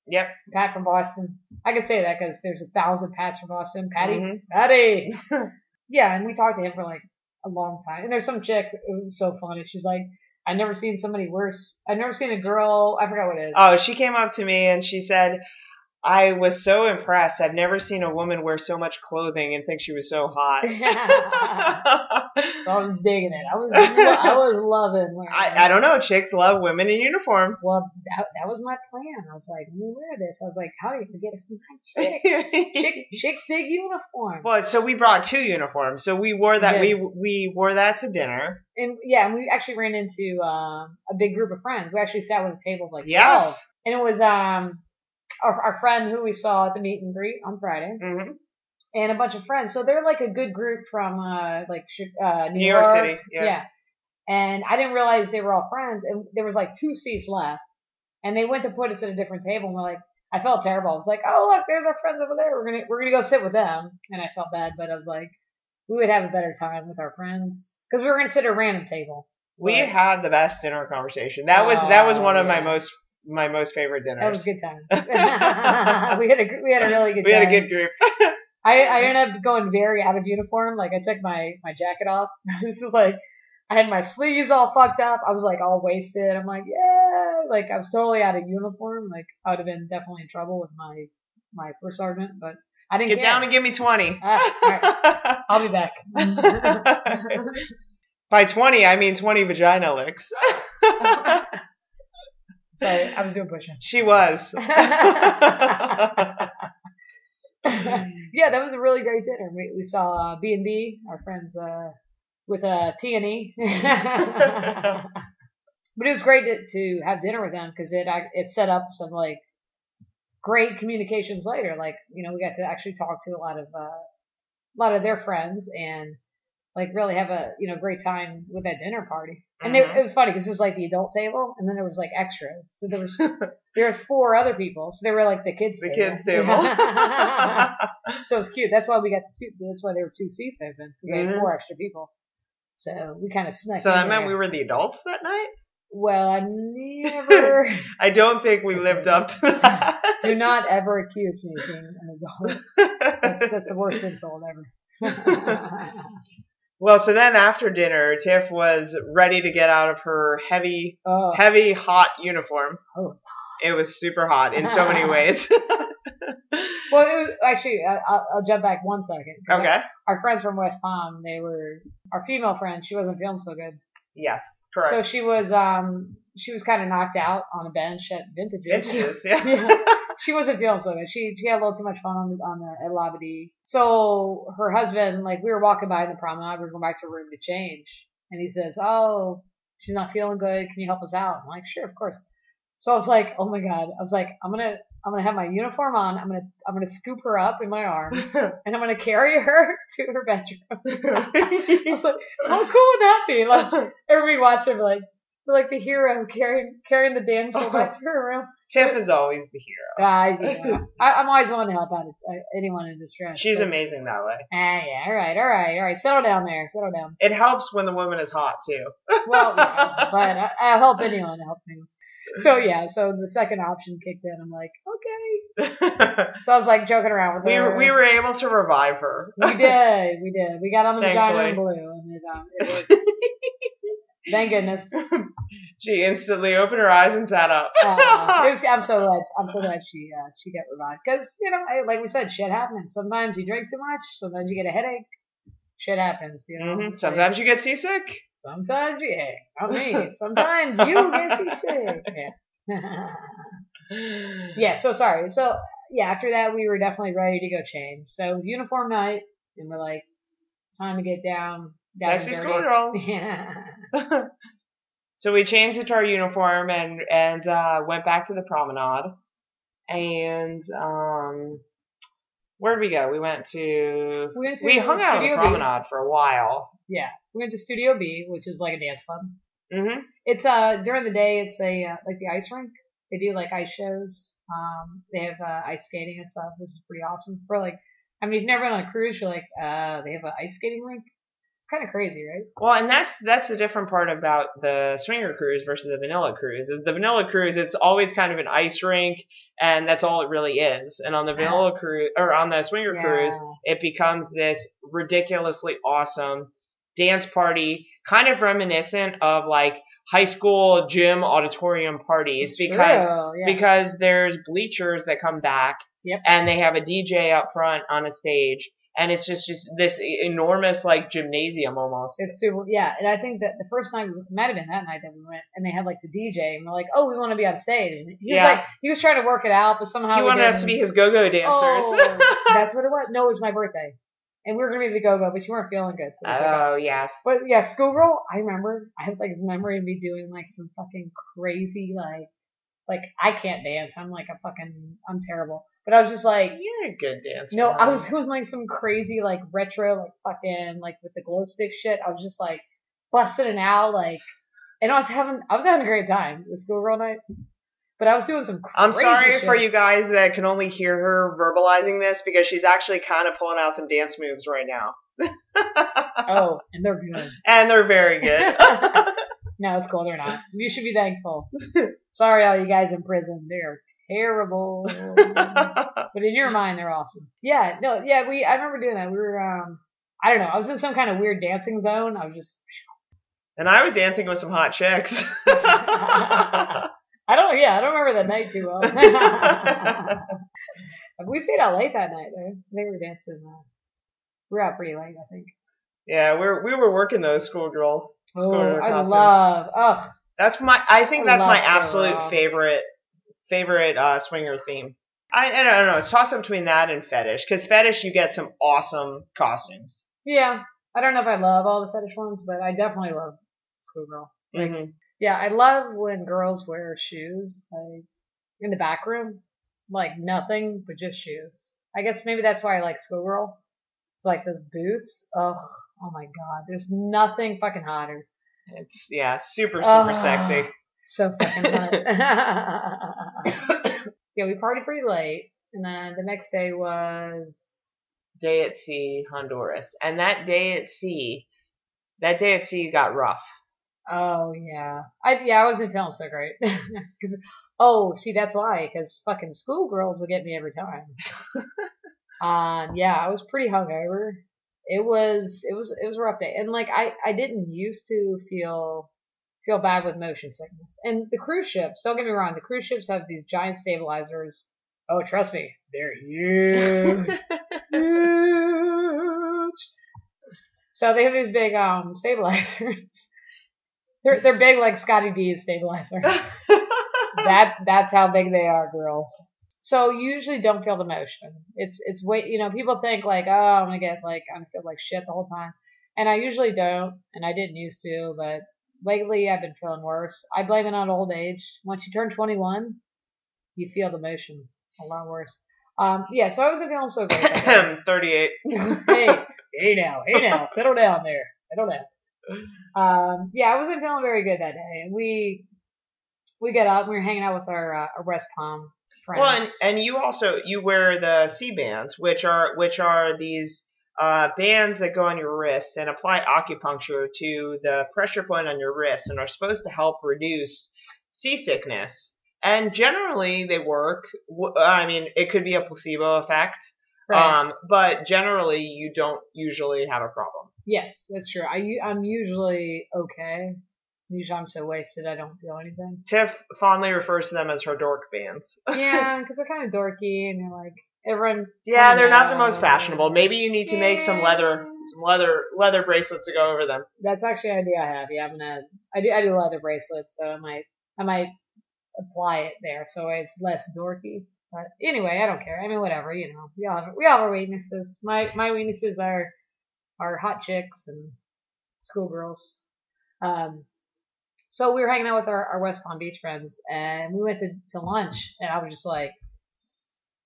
Yep. Pat from Boston. I can say that because there's a thousand Pats from Boston. Patty. Mm-hmm. Patty. yeah, and we talked to him for like a long time. And there's some chick, was so funny. She's like, I've never seen somebody worse. I've never seen a girl, I forgot what it is. Oh, she came up to me and she said, I was so impressed. I've never seen a woman wear so much clothing and think she was so hot. so I was digging it. I was I was loving. I I don't know. Chicks love women in uniform. Well, that that was my plan. I was like, we wear this. I was like, how are you gonna get us some chicks? Chick, chicks dig uniforms. Well, so we brought two uniforms. So we wore that. We we wore that to dinner. And yeah, and we actually ran into um, a big group of friends. We actually sat with a table of like yes. 12. And it was um our, our friend who we saw at the meet and greet on Friday. Mm-hmm. And a bunch of friends. So they're like a good group from, uh, like, uh, New, New York, York, City. Yeah. yeah. And I didn't realize they were all friends. And there was like two seats left. And they went to put us at a different table. And we're like, I felt terrible. I was like, oh look, there's our friends over there. We're gonna we're gonna go sit with them. And I felt bad, but I was like, we would have a better time with our friends because we were gonna sit at a random table. We but, had the best dinner conversation. That was that was one of my most my most favorite dinner. That was a good time. we had a we had a really good. We time. had a good group. I I ended up going very out of uniform. Like I took my my jacket off. I was just like I had my sleeves all fucked up. I was like all wasted. I'm like yeah, like I was totally out of uniform. Like I would have been definitely in trouble with my my first sergeant, but I didn't get care. down and give me twenty. Ah, I'll be back. By twenty, I mean twenty vagina licks. I was doing push ups. She was. yeah, that was a really great dinner. We, we saw uh, B and B, our friends uh, with uh, T and E. But it was great to, to have dinner with them because it it set up some like great communications later. Like, you know, we got to actually talk to a lot of, uh, a lot of their friends and like really have a, you know, great time with that dinner party. And Mhm. they, it was funny because it was like the adult table and then there was like extras. So there was, there were four other people. So they were like the kids The table. kids table. so it was cute. That's why we got two, that's why there were two seats open. 'cause They had Mhm. four extra people. So we kind of snuck so that meant we were the adults that night? Well, I never, I don't think we lived up to that. do not ever accuse me of being an adult. That's, that's the worst insult ever. Well, so then after dinner, Tiff was ready to get out of her heavy, oh, heavy, hot uniform. Oh. It was super hot in so many ways. well, it was, actually, I'll, I'll jump back one second. okay. Our friends from West Palm, they were, our female friend, she wasn't feeling so good. Yes. Correct. So she was, um, she was kind of knocked out on a bench at Vintages. Vintages, yeah. Yeah. She wasn't feeling so good. She she had a little too much fun on the on the at Labadee. So her husband, like we were walking by in the promenade, we were going back to her room to change, and he says, "Oh, she's not feeling good. Can you help us out?" I'm like, "Sure, of course." So I was like, "Oh my god!" I was like, "I'm gonna." I'm gonna have my uniform on. I'm gonna I'm gonna scoop her up in my arms and I'm gonna carry her to her bedroom. I was like, how cool would that be? Like everybody watching, like like the hero carrying carrying the damsel back to her room. Tiff is always the hero. I, yeah. I, I'm always willing to help out uh, anyone in distress. She's so- amazing that way. Ah, yeah, all right, all right, all right. Settle down there. Settle down. It helps when the woman is hot too. Well, yeah, but I, I'll help anyone to help me. So yeah, so the second option kicked in. I'm like, okay. So I was like joking around with we her. were, we were able to revive her. We did, we did. We got on the vagina Thankfully. and blue, and it, um, it worked. Thank goodness. she instantly opened her eyes and sat up. Uh, was, I'm so glad. I'm so glad she uh, she got revived because you know, I, like we said, shit happens. Sometimes you drink too much. Sometimes you get a headache. Shit happens. You know. Mhm. It's like- Sometimes you get seasick. Sometimes you, hey, not me. Sometimes you get seasick. Yeah. yeah. So sorry. So yeah, after that we were definitely ready to go change. So it was uniform night, and we're like, time to get down. down Sexy schoolgirls. Yeah. So we changed into our uniform and and uh, went back to the promenade. And um, where did we go? We went to We went to we hung out on the Studio B. promenade for a while. Yeah. We went to Studio B, which is like a dance club. hmm It's uh during the day. It's a uh, like the ice rink. They do like ice shows. Um, they have uh, ice skating and stuff, which is pretty awesome. For like, I mean, if you've never been on a cruise. You're like, uh, they have an ice skating rink. Kind of crazy, right? Well, and that's that's the different part about the swinger cruise versus the vanilla cruise. Is the vanilla cruise, it's always kind of an ice rink, and that's all it really is. And on the vanilla cruise or on the swinger cruise, it becomes this ridiculously awesome dance party, kind of reminiscent of like high school gym auditorium parties because yeah. because there's bleachers that come back Yep. and they have a DJ up front on a stage and it's just just this enormous like gymnasium almost. It's super, yeah. And I think that the first night, it might have been that night that we went, and they had like the DJ, and we're like, oh, we want to be on stage. And he was like, he was trying to work it out, but somehow he wanted us to be his go-go dancers. Oh, that's what it was. No, it was my birthday, and we were gonna be the go-go, but you weren't feeling good, so we took off. oh yes. But yeah, schoolgirl, I remember. I have like this memory of me doing like some fucking crazy like like I can't dance. I'm like a fucking I'm terrible. But I was just like You're a good dancer. no, I was doing like some crazy like retro like fucking like with the glow stick shit. I was just like busting it out like and I was having I was having a great time with schoolgirl night. But I was doing some crazy I'm sorry shit. for you guys that can only hear her verbalizing this because she's actually kind of pulling out some dance moves right now. Oh, and they're good. and they're very good. No, it's cool. They're not. You should be thankful. Sorry, all you guys in prison. They're terrible. but in your mind, they're awesome. Yeah, no, yeah, we, I remember doing that. We were, um, I don't know. I was in some kind of weird dancing zone. I was just, and I was dancing with some hot chicks. I don't, yeah, I don't remember that night too well. we stayed out late that night, though. They were dancing, uh, we were out pretty late, I think. yeah, we're we were working those schoolgirl. Oh, I costumes. love, ugh. That's my. I think I that's my absolute favorite favorite uh, swinger theme. I, I don't know. It's toss up between that and fetish because fetish you get some awesome costumes. Yeah, I don't know if I love all the fetish ones, but I definitely love schoolgirl. Like, Mhm. Yeah, I love when girls wear shoes like in the back room. like nothing but just shoes. I guess maybe that's why I like schoolgirl. It's like those boots. Oh, oh my god. There's nothing fucking hotter. It's yeah, super super oh, sexy. So fucking hot. yeah, we partied pretty late, and then the next day was day at sea, Honduras, and that day at sea, that day at sea got rough. Oh yeah, I yeah I wasn't feeling so great. Cause, oh, see that's why, because fucking schoolgirls will get me every time. um, yeah, I was pretty hungover. It was it was it was a rough day, and like I I didn't used to feel feel bad with motion sickness. And the cruise ships, don't get me wrong, the cruise ships have these giant stabilizers. Oh, trust me, they're huge. huge. So they have these big um stabilizers. they're they're big like Scotty D's stabilizer. that that's how big they are, girls. So you usually don't feel the motion. It's it's way you know people think like oh I'm gonna get like I'm gonna feel like shit the whole time, and I usually don't, and I didn't used to, but lately I've been feeling worse. I blame it on old age. Once you turn 21, you feel the motion a lot worse. Um, yeah, so I wasn't feeling so great. 38. hey, hey now, hey now, settle down there, settle down. Um, yeah, I wasn't feeling very good that day, and we we got up. We were hanging out with our uh, our West Palm friends. Well, and, and you also you wear the Sea-Bands, which are which are these uh, bands that go on your wrists and apply acupuncture to the pressure point on your wrist and are supposed to help reduce seasickness. And generally they work. I mean, it could be a placebo effect. Right. Um, but generally you don't usually have a problem. Yes, that's true. I, I'm usually okay. Usually I'm so wasted I don't feel anything. Tiff fondly refers to them as her dork bands. yeah, because they're kind of dorky and they're like, everyone. Yeah, they're not the most fashionable. Maybe you need to make some leather, some leather, leather bracelets to go over them. That's actually an idea I have. Yeah, I'm gonna. I do. I do leather bracelets, so I might. I might apply it there, so it's less dorky. But anyway, I don't care. I mean, whatever. You know, we all have we all have our weaknesses. My my weaknesses are are hot chicks and schoolgirls. Um, so we were hanging out with our, our West Palm Beach friends, and we went to, to lunch, and I was just like,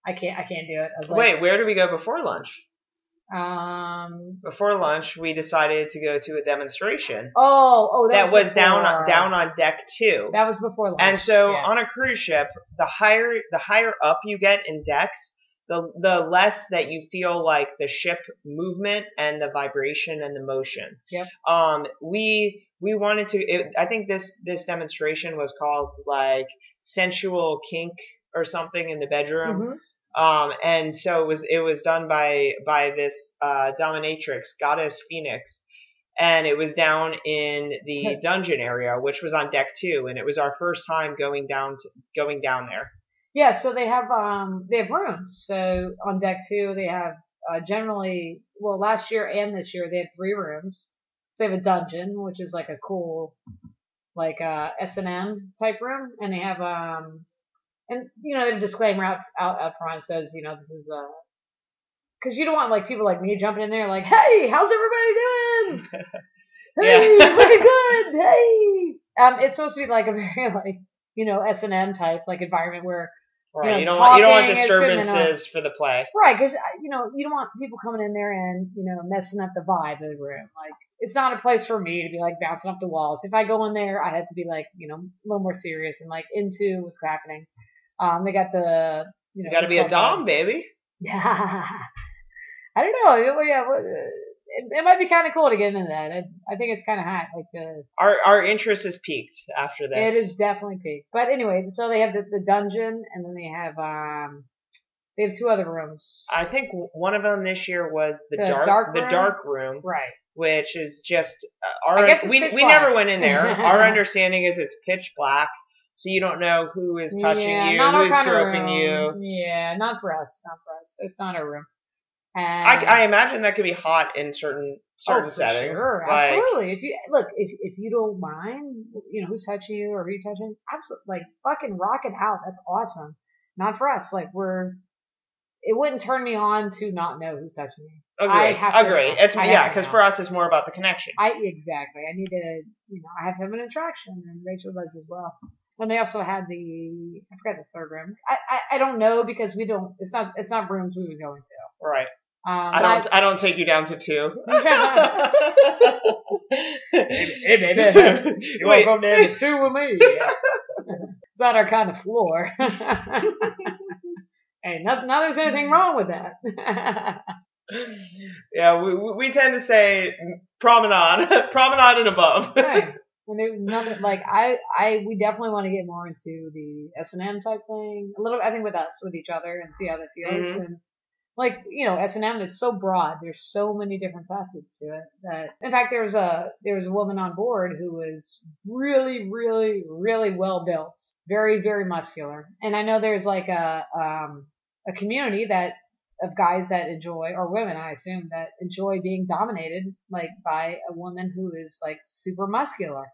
I can't. I can't do it. I was like, Wait, where did we go before lunch? Um. Before lunch, we decided to go to a demonstration. Oh, oh, that, that was, was down on, down on deck two. That was before lunch. And so yeah. on a cruise ship, the higher the higher up you get in decks, the the less that you feel like the ship movement and the vibration and the motion. Yeah. Um, we we wanted to. It, I think this this demonstration was called like sensual kink or something in the bedroom. Mm-hmm. Um, and so it was it was done by by this uh, dominatrix, goddess Phoenix, and it was down in the dungeon area, which was on deck two, and it was our first time going down to, going down there. Yeah, so they have um they have rooms. So on deck two they have uh, generally well last year and this year they had three rooms. So they have a dungeon, which is like a cool like uh S and M type room, and they have um and you know the disclaimer out out up front says you know this is uh because you don't want like people like me jumping in there like hey how's everybody doing? Hey looking good. Hey. Um it's supposed to be like a very like you know S and M type like environment where Right. You, know, you don't want you don't want disturbances for the play. Right, because uh, you know you don't want people coming in there and you know messing up the vibe of the room. Like it's not a place for me to be like bouncing off the walls. If I go in there, I have to be like you know a little more serious and like into what's happening. Um, they got the you know. You got to be a dom, baby. Yeah. I don't know. Yeah, it, it might be kind of cool to get into that. I, I think it's kind of hot. Like to. Our our interest is peaked after this. It is definitely peaked. But anyway, so they have the, the dungeon, and then they have um. They have two other rooms. I think one of them this year was the, the dark, dark the dark room, right? Which is just uh, our. we we black. never went in there. our understanding is it's pitch black so you don't know who is touching yeah, you, who's groping you. Yeah, not for us, not for us. It's not our room. And I, I imagine that could be hot in certain oh, certain oh, settings. Sure, like, absolutely. If you look, if if you don't mind, you know who's touching you or who you touching, absolutely, like fucking rock it out. That's awesome. Not for us. Like we're, it wouldn't turn me on to not know who's touching me. Agree. I have to Agree. Know. It's yeah, because for us it's more about the connection. I exactly. I need to, you know, I have to have an attraction, and Rachel does as well. And they also had the I forgot the third room. I, I, I don't know because we don't. It's not it's not rooms we would go into. Right. Um, I don't I, I, don't take you down to two. hey, baby, you want to come down to two with me? it's not our kind of floor. hey, not, not there's anything wrong with that. yeah, we we tend to say promenade, promenade and above. And there's nothing like I I we definitely want to get more into the S and M type thing. A little I think with us with each other and see how that feels. Mm-hmm. And like you know S and M it's so broad. There's so many different facets to it that in fact there was a there was a woman on board who was really really really well built, very very muscular. And I know there's like a um a community that of guys that enjoy or women I assume that enjoy being dominated like by a woman who is like super muscular.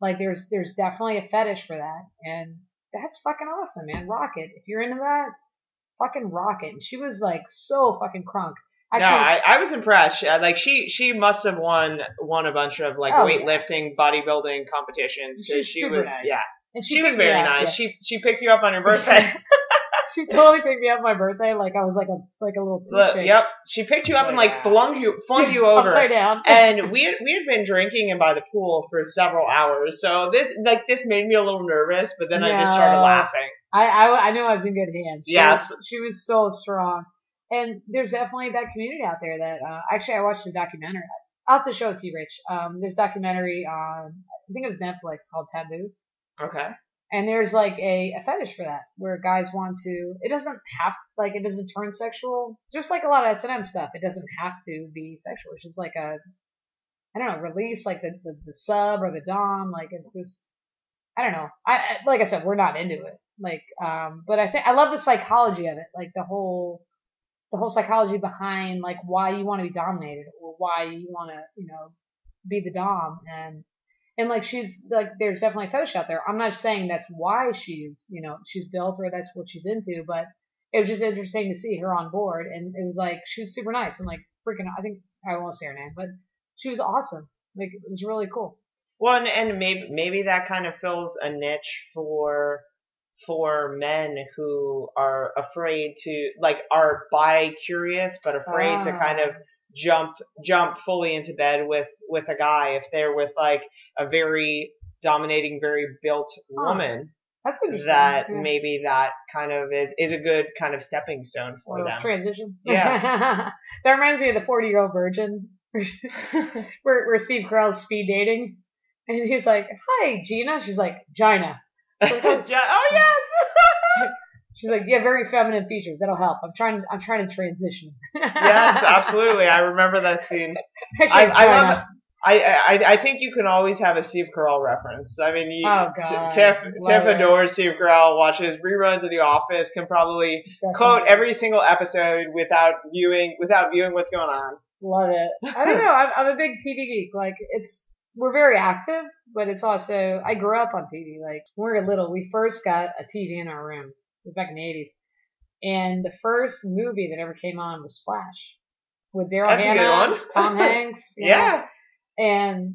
Like there's there's definitely a fetish for that and that's fucking awesome, man. Rocket. If you're into that, fucking rocket. And she was like so fucking crunk. I no, I, I was impressed. Like she, she must have won won a bunch of like oh, weightlifting, yeah. bodybuilding competitions because she was nice. yeah, and she, she was very nice. Yeah. She she picked you up on your birthday. she totally picked me up my birthday like I was like a like a little toothpick. Yep, she picked you up and like flung you flung you over upside down. and we had we had been drinking and by the pool for several hours, so this like this made me a little nervous. But then no. I just started laughing. I, I, I knew I was in good hands. She yes. Was, she was so strong. And there's definitely that community out there that, uh, actually I watched a documentary. I'll have to show it to you, Rich. Um, there's a documentary on, I think it was Netflix called Taboo. Okay. And there's like a, a fetish for that, where guys want to, it doesn't have, like, it doesn't turn sexual. Just like a lot of S&M stuff, it doesn't have to be sexual. It's just like a, I don't know, release, like the, the, the sub or the dom, like it's just, I don't know. I, like I said, we're not into it. Like, um, but I think I love the psychology of it, like the whole, the whole psychology behind like why you want to be dominated or why you want to, you know, be the dom and and like she's like there's definitely a fetish out there. I'm not saying that's why she's you know she's built or that's what she's into, but it was just interesting to see her on board and it was like she was super nice and like freaking I think I won't say her name, but she was awesome. Like it was really cool. Well, and, and maybe maybe that kind of fills a niche for for men who are afraid to like are bi curious but afraid to kind of ah. Jump jump fully into bed with with a guy if they're with like a very dominating very built woman that yeah. maybe that kind of is is a good kind of stepping stone for them. transition. Yeah. That reminds me of the 40 year old virgin. Where, where steve carell's speed dating and he's like hi gina. She's like gina. Like, oh, oh yes. She's like, yeah, very feminine features. That'll help. I'm trying. I'm trying to transition. yes, absolutely. I remember that scene. I, I love. I, I I think you can always have a Steve Carell reference. I mean, you, oh. Tiff Tiff adores Steve Carell. Watches reruns of The Office. Can probably quote every single episode without viewing without viewing what's going on. Love it. I don't know. I'm, I'm a big TV geek. Like it's we're very active, but it's also I grew up on TV. Like when we were little, we first got a TV in our room. It was back in the eighties, and the first movie that ever came on was Splash with Daryl Hannah, Tom Hanks. yeah, know? and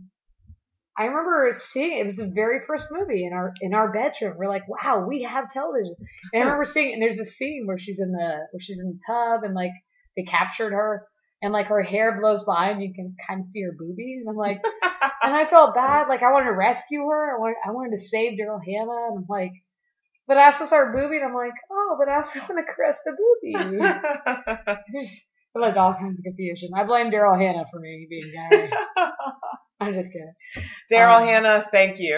I remember seeing it was the very first movie in our in our bedroom. We're like, wow, we have television. And I remember seeing, and there's a scene where she's in the where she's in the tub, and like they captured her, and like her hair blows by, and you can kind of see her boobies. And I'm like, and I felt bad. Like I wanted to rescue her. I wanted, I wanted to save Daryl Hannah. And I'm like, but I also start moving. I'm like, oh, but I also want to caress the booby. There's like all kinds of confusion. I blame Daryl Hannah for me being gay. I'm just kidding. Daryl um, Hannah, thank you.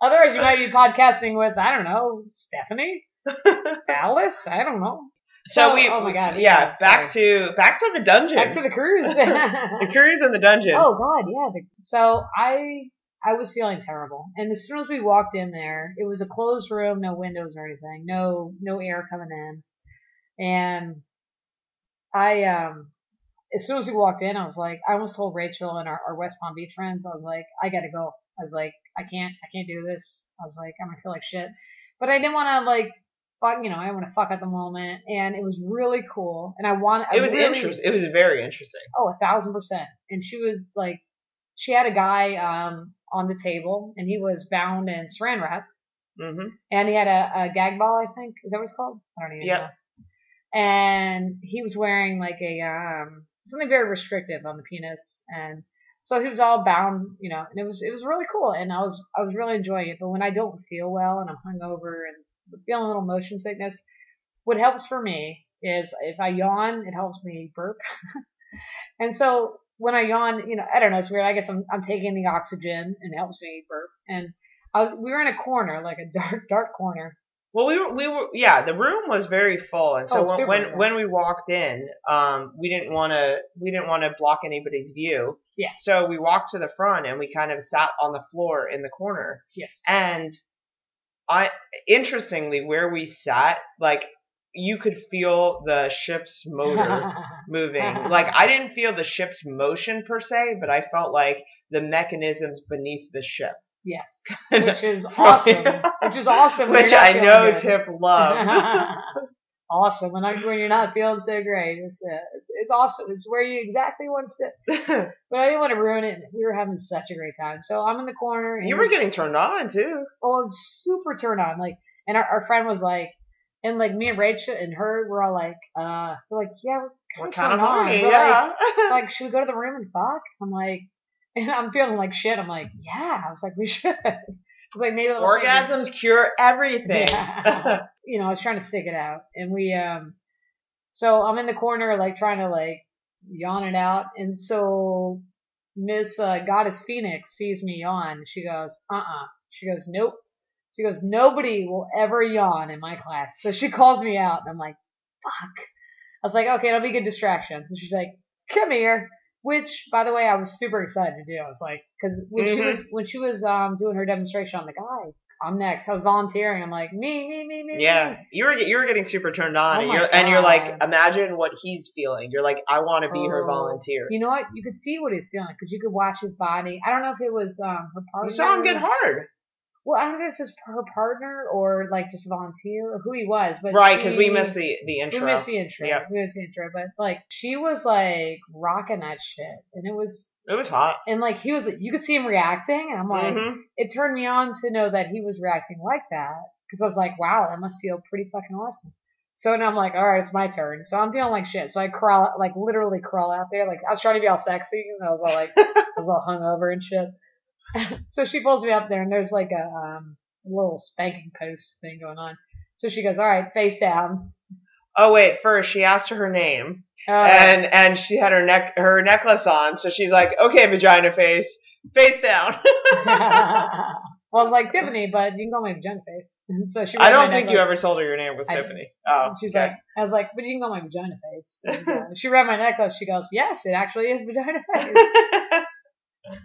Otherwise, you might be podcasting with, I don't know, Stephanie? Alice? I don't know. So we, oh my god, yeah, back to back to the dungeon, back to the cruise, the cruise and the dungeon. Oh god, yeah. The, so I I was feeling terrible, and as soon as we walked in there, it was a closed room, no windows or anything, no no air coming in, and I um as soon as we walked in, I was like, I almost told Rachel and our, our West Palm Beach friends, I was like, I gotta go. I was like, I can't, I can't do this. I was like, I'm gonna feel like shit. But I didn't want to like fuck, you know, I want to fuck at the moment, and it was really cool. And I want. It was really, interesting. It was very interesting. Oh, a thousand percent. And she was like, she had a guy um on the table, and he was bound in saran wrap, hmm and he had a, a gag ball. I think is that what it's called? I don't even Yep. know. And he was wearing like a um something very restrictive on the penis, and so he was all bound, you know, and it was it was really cool, and I was I was really enjoying it. But when I don't feel well and I'm hungover and feeling a little motion sickness, what helps for me is if I yawn, it helps me burp. and so when I yawn, you know, I don't know, it's weird. I guess I'm I'm taking the oxygen and it helps me burp. And I was, we were in a corner, like a dark dark corner. Well, we were, we were, yeah, the room was very full, and so Oh, when when, when we walked in, um, we didn't want to we didn't want to block anybody's view. Yeah. So we walked to the front and we kind of sat on the floor in the corner, Yes. and I interestingly where we sat, like you could feel the ship's motor moving. Like I didn't feel the ship's motion per se, but I felt like the mechanisms beneath the ship, yes. Which is awesome. Which is awesome. which I know good. Tiff loved. awesome. and I, when you're not feeling so great, it's, uh, it's it's awesome. It's where you exactly want to sit. But I didn't want to ruin it. We were having such a great time. So I'm in the corner. And you were getting turned on too. oh, it's super turned on. Like, and our, our friend was like, and like me and Rachel and her were all like, uh, we're like, yeah, we're kind of horny, We're yeah. like, like, should we go to the room and fuck? I'm like, and I'm feeling like shit. I'm like, yeah. I was like, we should. I was like, maybe Orgasms cure everything. Yeah. you know, I was trying to stick it out, and we um, so I'm in the corner like trying to like yawn it out, and so Miss uh, Goddess Phoenix sees me yawn. She goes, uh uh She goes, nope. She goes, nobody will ever yawn in my class. So she calls me out, and I'm like, fuck. I was like, okay, it'll be a good distraction. So she's like, come here. Which, by the way, I was super excited to do. I was like, because when she Mhm. was when she was um doing her demonstration on the guy, I I'm next. I was volunteering. I'm like, me, me, me, me. yeah, me. you were you were getting super turned on, Oh and you're and you're like, imagine what he's feeling. You're like, I want to be her Oh. volunteer. You know what? You could see what he's feeling because you could watch his body. I don't know if it was um her partner. You saw him get hard, Well, I don't know if this is her partner or like just a volunteer or who he was, but right? Because we missed the the intro. We missed the intro. Yep. We missed the intro, but like she was like rocking that shit, and it was It was hot. and like he was you could see him reacting, and I'm like, Mhm. it turned me on to know that he was reacting like that because I was like, wow, that must feel pretty fucking awesome. So now I'm like, all right, it's my turn. So I'm feeling like shit. So I crawl, like literally crawl out there. Like I was trying to be all sexy, and I was all like, I was all hungover and shit. so she pulls me up there, and there's like a um, little spanking post thing going on. So she goes, all right, face down. Oh wait, first she asked her her name, Uh, and and she had her neck her necklace on, so she's like, okay, vagina face, face down. well, I was like Tiffany, but you can call me vagina face. And so she. I don't think you ever told her your name was I- Tiffany. Oh, she's okay. like, I was like, but you can call my vagina face. And so she read my necklace. She goes, yes, it actually is vagina face.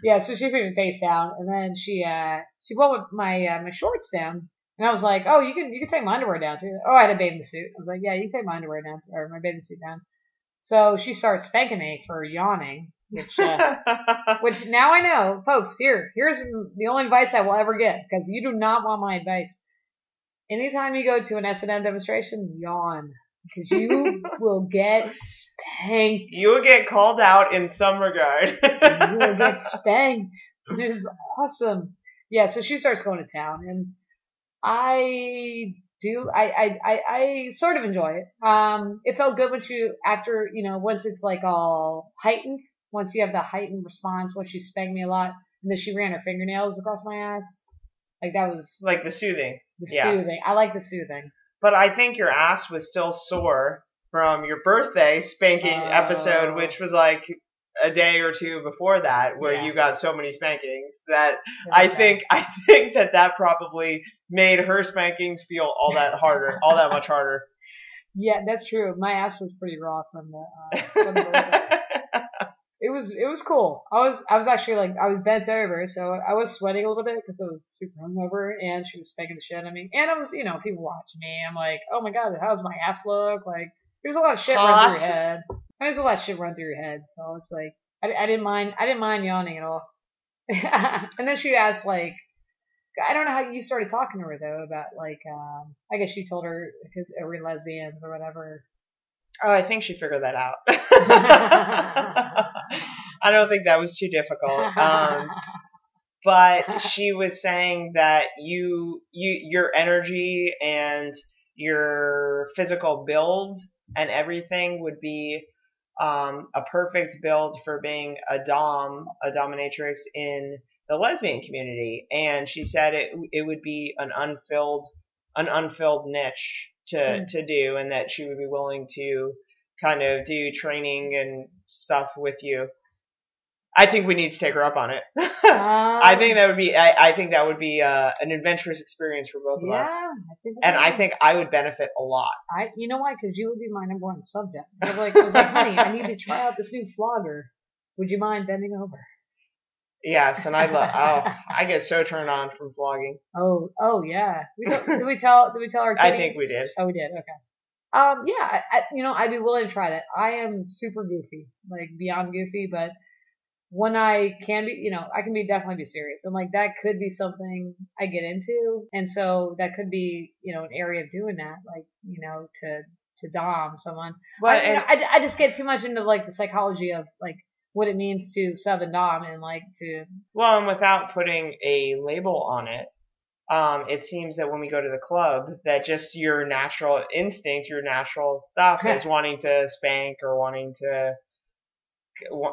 Yeah, so she put me face down, and then she uh she pulled my uh, my shorts down, and I was like, oh, you can you can take my underwear down too. Oh, I had a bathing suit. I was like, yeah, you can take my underwear down or my bathing suit down. So she starts spanking me for yawning, which uh, which now I know, folks. Here, here's the only advice I will ever get because you do not want my advice. Anytime you go to an S and M demonstration, yawn because you will get spanked. you will get called out in some regard. you will get spanked. It is awesome. Yeah, so she starts going to town, and I do. I I I, I sort of enjoy it. Um, it felt good once you after you know once it's like all heightened. Once you have the heightened response, once she spanked me a lot, and then she ran her fingernails across my ass. Like that was like the soothing. the Yeah. soothing. I like the soothing. But I think your ass was still sore from your birthday spanking Oh. episode, which was like a day or two before that, where Yeah. you got so many spankings that I think I think that that probably made her spankings feel all that harder, all that much harder. Yeah, that's true. My ass was pretty raw from the. Uh, from the. it was it was cool. I was I was actually like I was bent over, so I was sweating a little bit because I was super hungover, and she was spanking the shit out of me. And I was you know people watching me. I'm like, oh my god, how's my ass look? Like there's a lot of shit run through your head. There's a lot of shit run through your head, so I was like, I, I didn't mind I didn't mind yawning at all. and then she asked like. I don't know how you started talking to her though about like um I guess you told her because we're lesbians or whatever. Oh, I think she figured that out. I don't think that was too difficult. Um, but she was saying that you you your energy and your physical build and everything would be um, a perfect build for being a dom, a dominatrix in the lesbian community. And she said it it would be an unfilled an unfilled niche to mm. to do, and that she would be willing to kind of do training and stuff with you. I think we need to take her up on it. um, I think that would be. I, I think that would be uh, an adventurous experience for both yeah, of us. I think and I think I would benefit a lot. I, you know why? Because you would be my number one subject. I was like, I was like, honey, I need to try out this new flogger. Would you mind bending over? Yes, and I love. oh, I get so turned on from flogging. Oh, oh yeah. We t- did we tell? Did we tell our? Kitties? I think we did. Oh, we did. Okay. Um, yeah, I, you know, I'd be willing to try that. I am super goofy, like beyond goofy, but when I can be, you know, I can be definitely be serious. And like that could be something I get into. And so that could be, you know, an area of doing that, like, you know, to, to dom someone. But I, you know, I, I just get too much into like the psychology of like what it means to sub and dom and like to. Well, and without putting a label on it, um, it seems that when we go to the club, that just your natural instinct, your natural stuff is wanting to spank or wanting to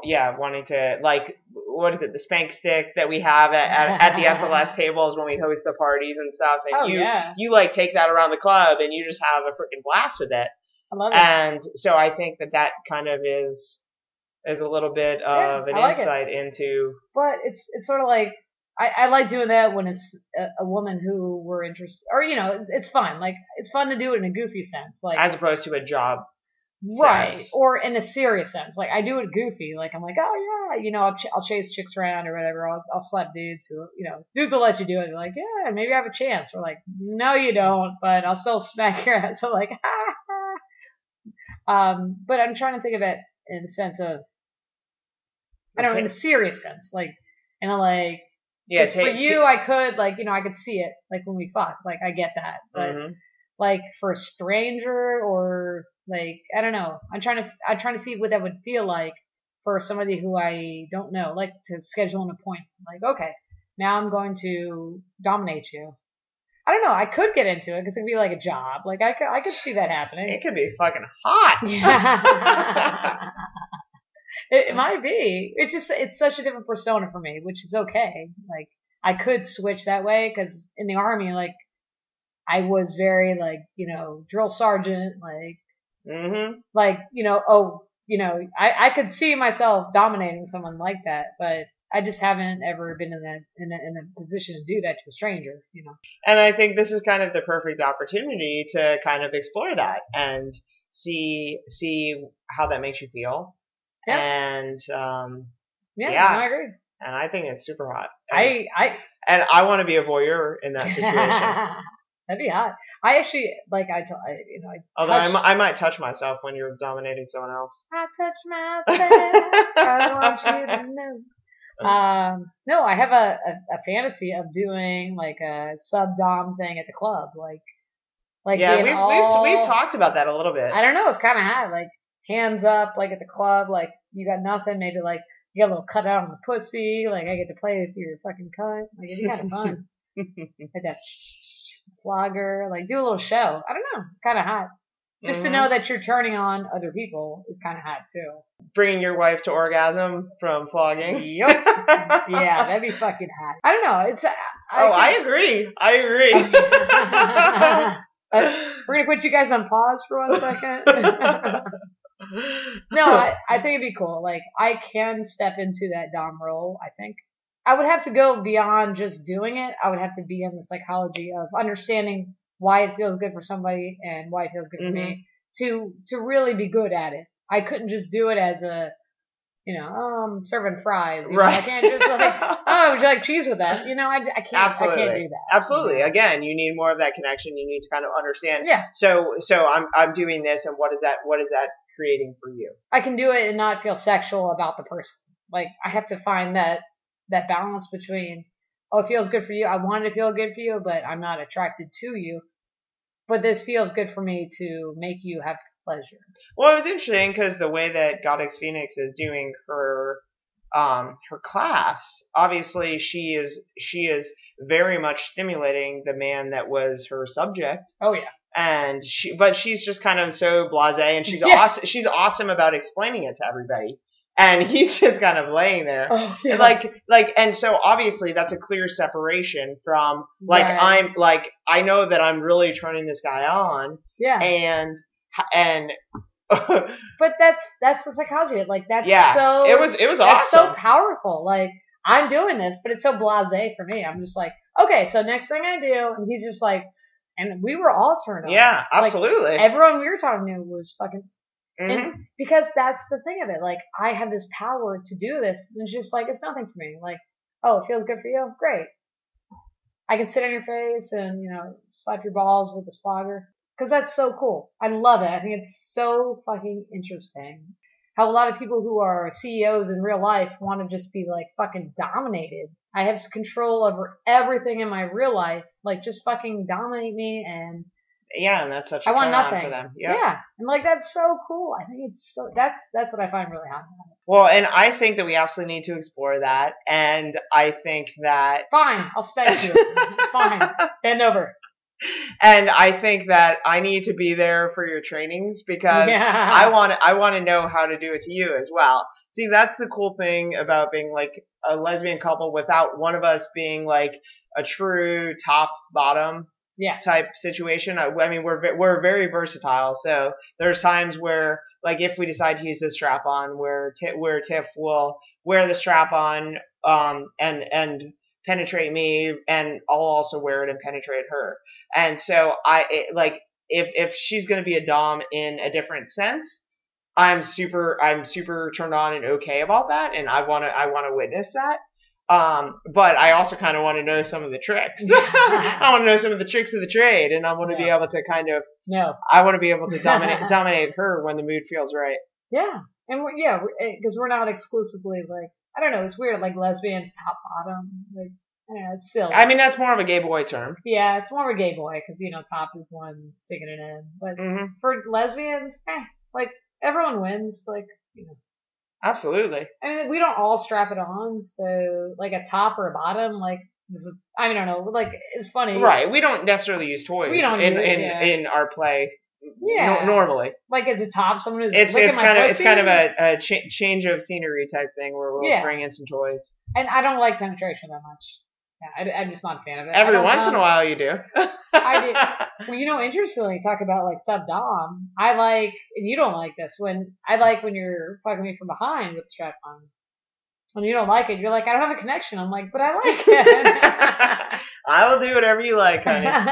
yeah, wanting to like what is it, the spank stick that we have at, at, at the SLS tables when we host the parties and stuff, and oh, you yeah. you like take that around the club and you just have a freaking blast with it. I love it. And so I think that that kind of is is a little bit of yeah, an like insight it. into. But it's it's sort of like I, I like doing that when it's a, a, woman who we're interested, or you know, it's fun. Like it's fun to do it in a goofy sense, like as opposed to a job Right. Sense. Or in a serious sense. Like, I do it goofy. Like, I'm like, oh, yeah, you know, I'll, ch- I'll chase chicks around or whatever. I'll, I'll slap dudes who, you know, dudes will let you do it. They're like, yeah, maybe I have a chance. We're like, no, you don't, but I'll still smack your ass. So, like, um, but I'm trying to think of it in the sense of, I don't know, in a serious sense. Like, and I'm like, yeah, for you, I could, like, you know, I could see it, like, when we fuck. Like, I get that. But, mm-hmm. like, for a stranger or like I don't know. I'm trying to I'm trying to see what that would feel like for somebody who I don't know. Like to schedule an appointment. Like okay, now I'm going to dominate you. I don't know. I could get into it because it could be like a job. Like I could I could see that happening. It could be fucking hot. it, it might be. It's just it's such a different persona for me, which is okay. Like I could switch that way because in the army, like I was very like you know drill sergeant, like Mm-hmm. Like, you know, oh, you know, I, I could see myself dominating someone like that, but I just haven't ever been in that in a, in a position to do that to a stranger, you know. And I think this is kind of the perfect opportunity to kind of explore that and see see how that makes you feel. Yeah. And um, yeah, yeah. No, I agree. And I think it's super hot. And, I I and I want to be a voyeur in that situation. That'd be hot. I actually like I, t- I you know I although touched, I, m- I might touch myself when you're dominating someone else. I touch myself. I want you to know. Um, no, I have a, a, a fantasy of doing like a sub dom thing at the club, like like yeah, we've, all, we've we've talked about that a little bit. I don't know, it's kind of hot, like hands up, like at the club, like you got nothing, maybe like you got a little cut out on the pussy, like I get to play with your fucking cunt, like it'd be kind of fun. like that flogger, like do a little show. I don't know. It's kind of hot. Just mm-hmm. to know that you're turning on other people is kind of hot too. Bringing your wife to orgasm from flogging. Yep. yeah, that'd be fucking hot. I don't know. It's. I oh, I agree. I agree. uh, we're gonna put you guys on pause for one second. no, I, I think it'd be cool. Like I can step into that dom role. I think I would have to go beyond just doing it. I would have to be in the psychology of understanding why it feels good for somebody and why it feels good mm-hmm. for me mm-hmm. to to really be good at it. I couldn't just do it as a you know, um, serving fries. You right. Know, I can't just like, oh, would you like cheese with that? You know, I, I can't, Absolutely. I can't do that. Absolutely. Again, you need more of that connection. You need to kind of understand. Yeah. So, so I'm, I'm doing this and what is that, what is that creating for you? I can do it and not feel sexual about the person. Like, I have to find that that balance between oh it feels good for you i want it to feel good for you but i'm not attracted to you but this feels good for me to make you have pleasure well it was interesting because the way that goddess phoenix is doing her um, her class, obviously she is she is very much stimulating the man that was her subject. Oh yeah. And she, but she's just kind of so blasé, and she's Yeah. awesome. She's awesome about explaining it to everybody, and he's just kind of laying there, Oh yeah. like, like, and so obviously that's a clear separation from like Right. I'm like I know that I'm really turning this guy on, yeah. and and But that's that's the psychology. Like that's Yeah, so it was- it was that's so powerful. Like I'm doing this, but it's so blasé for me. I'm just like, okay, so next thing I do, and he's just like, and we were all turned on. yeah, Like, absolutely. Everyone we were talking to was fucking Mhm. and because that's the thing of it. Like I have this power to do this. And it's just like it's nothing for me. Like oh, it feels good for you, great. I can sit on your face and you know slap your balls with this flogger because that's so cool. I love it. I think it's so fucking interesting. How a lot of people who are CEOs in real life want to just be like fucking dominated. I have control over everything in my real life. Like just fucking dominate me and yeah, and that's such a I want nothing. for them. yeah. Yeah. And like that's so cool. I think it's so that's that's what I find really hot. Well, and I think that we absolutely need to explore that, and I think that, Fine, I'll spank you. Fine. Bend over. and I think that I need to be there for your trainings because yeah. I want to, I want to know how to do it to you as well. See, that's the cool thing about being like a lesbian couple without one of us being like a true top bottom Yeah. type situation. I, I mean, we're we're very versatile. So there's times where, like, if we decide to use the strap on, where Ti- where Tiff will wear the strap on, um, and and penetrate me, and I'll also wear it and penetrate her. And so I it, like if if she's gonna be a dom in a different sense. I'm super, I'm super turned on and okay about that, and I want to, I want to witness that. Um, but I also kind of want to know some of the tricks. I want to know some of the tricks of the trade, and I want to be able to kind of, No. I want to be able to dominate, dominate her when the mood feels right. Yeah. And we're, yeah, because we're not exclusively like I don't know. It's weird, like lesbians top bottom. Like I don't know, it's silly. I mean, that's more of a gay boy term. yeah, it's more of a gay boy because you know top is one sticking it in. But hmm for lesbians, eh, like everyone wins. Like you know, Absolutely. I mean, we don't all strap it on, so like a top or a bottom, like this is. I mean, I don't know. Like it's funny, Right. We don't necessarily use toys We don't in use- in, yeah. in our play. Yeah. no- normally, Like as a top, someone who's it's it's kind of it's kind of a, a cha- change of scenery type thing where we'll Yeah. bring in some toys. And I don't like penetration that much. Yeah, I, am just not a fan of it. Every once in a while, you do. I do. Well, you know, interestingly, talk about like sub dom. I like, and you don't like this when I like when you're fucking me from behind with strap on. When you don't like it, you're like, I don't have a connection. I'm like, but I like it. I will do whatever you like, honey. yeah,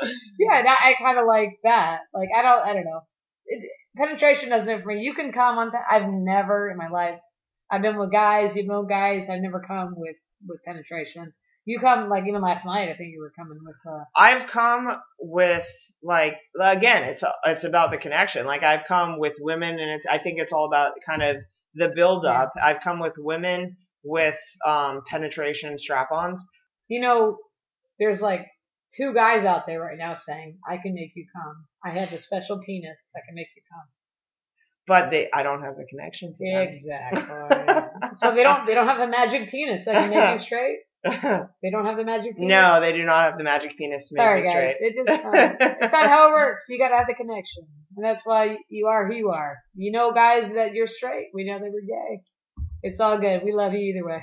I, I kind of like that. Like, I don't, I don't know. It, penetration doesn't for me. You can come on. I've never in my life. I've been with guys. You've been with guys. I've never come with with penetration. You come like even last night. I think you were coming with. uh I've come with like again, it's it's about the connection. Like I've come with women, and it's I think it's all about kind of the build up. I've come with women with um, penetration strap-ons. You know, there's like two guys out there right now saying, "I can make you come. I have a special penis that can make you come." But they I don't have the connection to them. Exactly. so they don't they don't have the magic penis that can make you straight. They don't have the magic penis. no, they do not have the magic penis to Sorry, guys. straight. It just uh, it's not how it works. You gotta have the connection, and that's why you are who you are. You know, guys, that you're straight. We know they were gay. It's all good. We love you either way.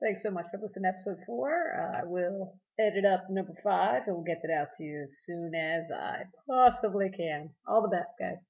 Thanks so much for listening to episode four. Uh, I will edit up number five and we'll get that out to you as soon as I possibly can. All the best, guys.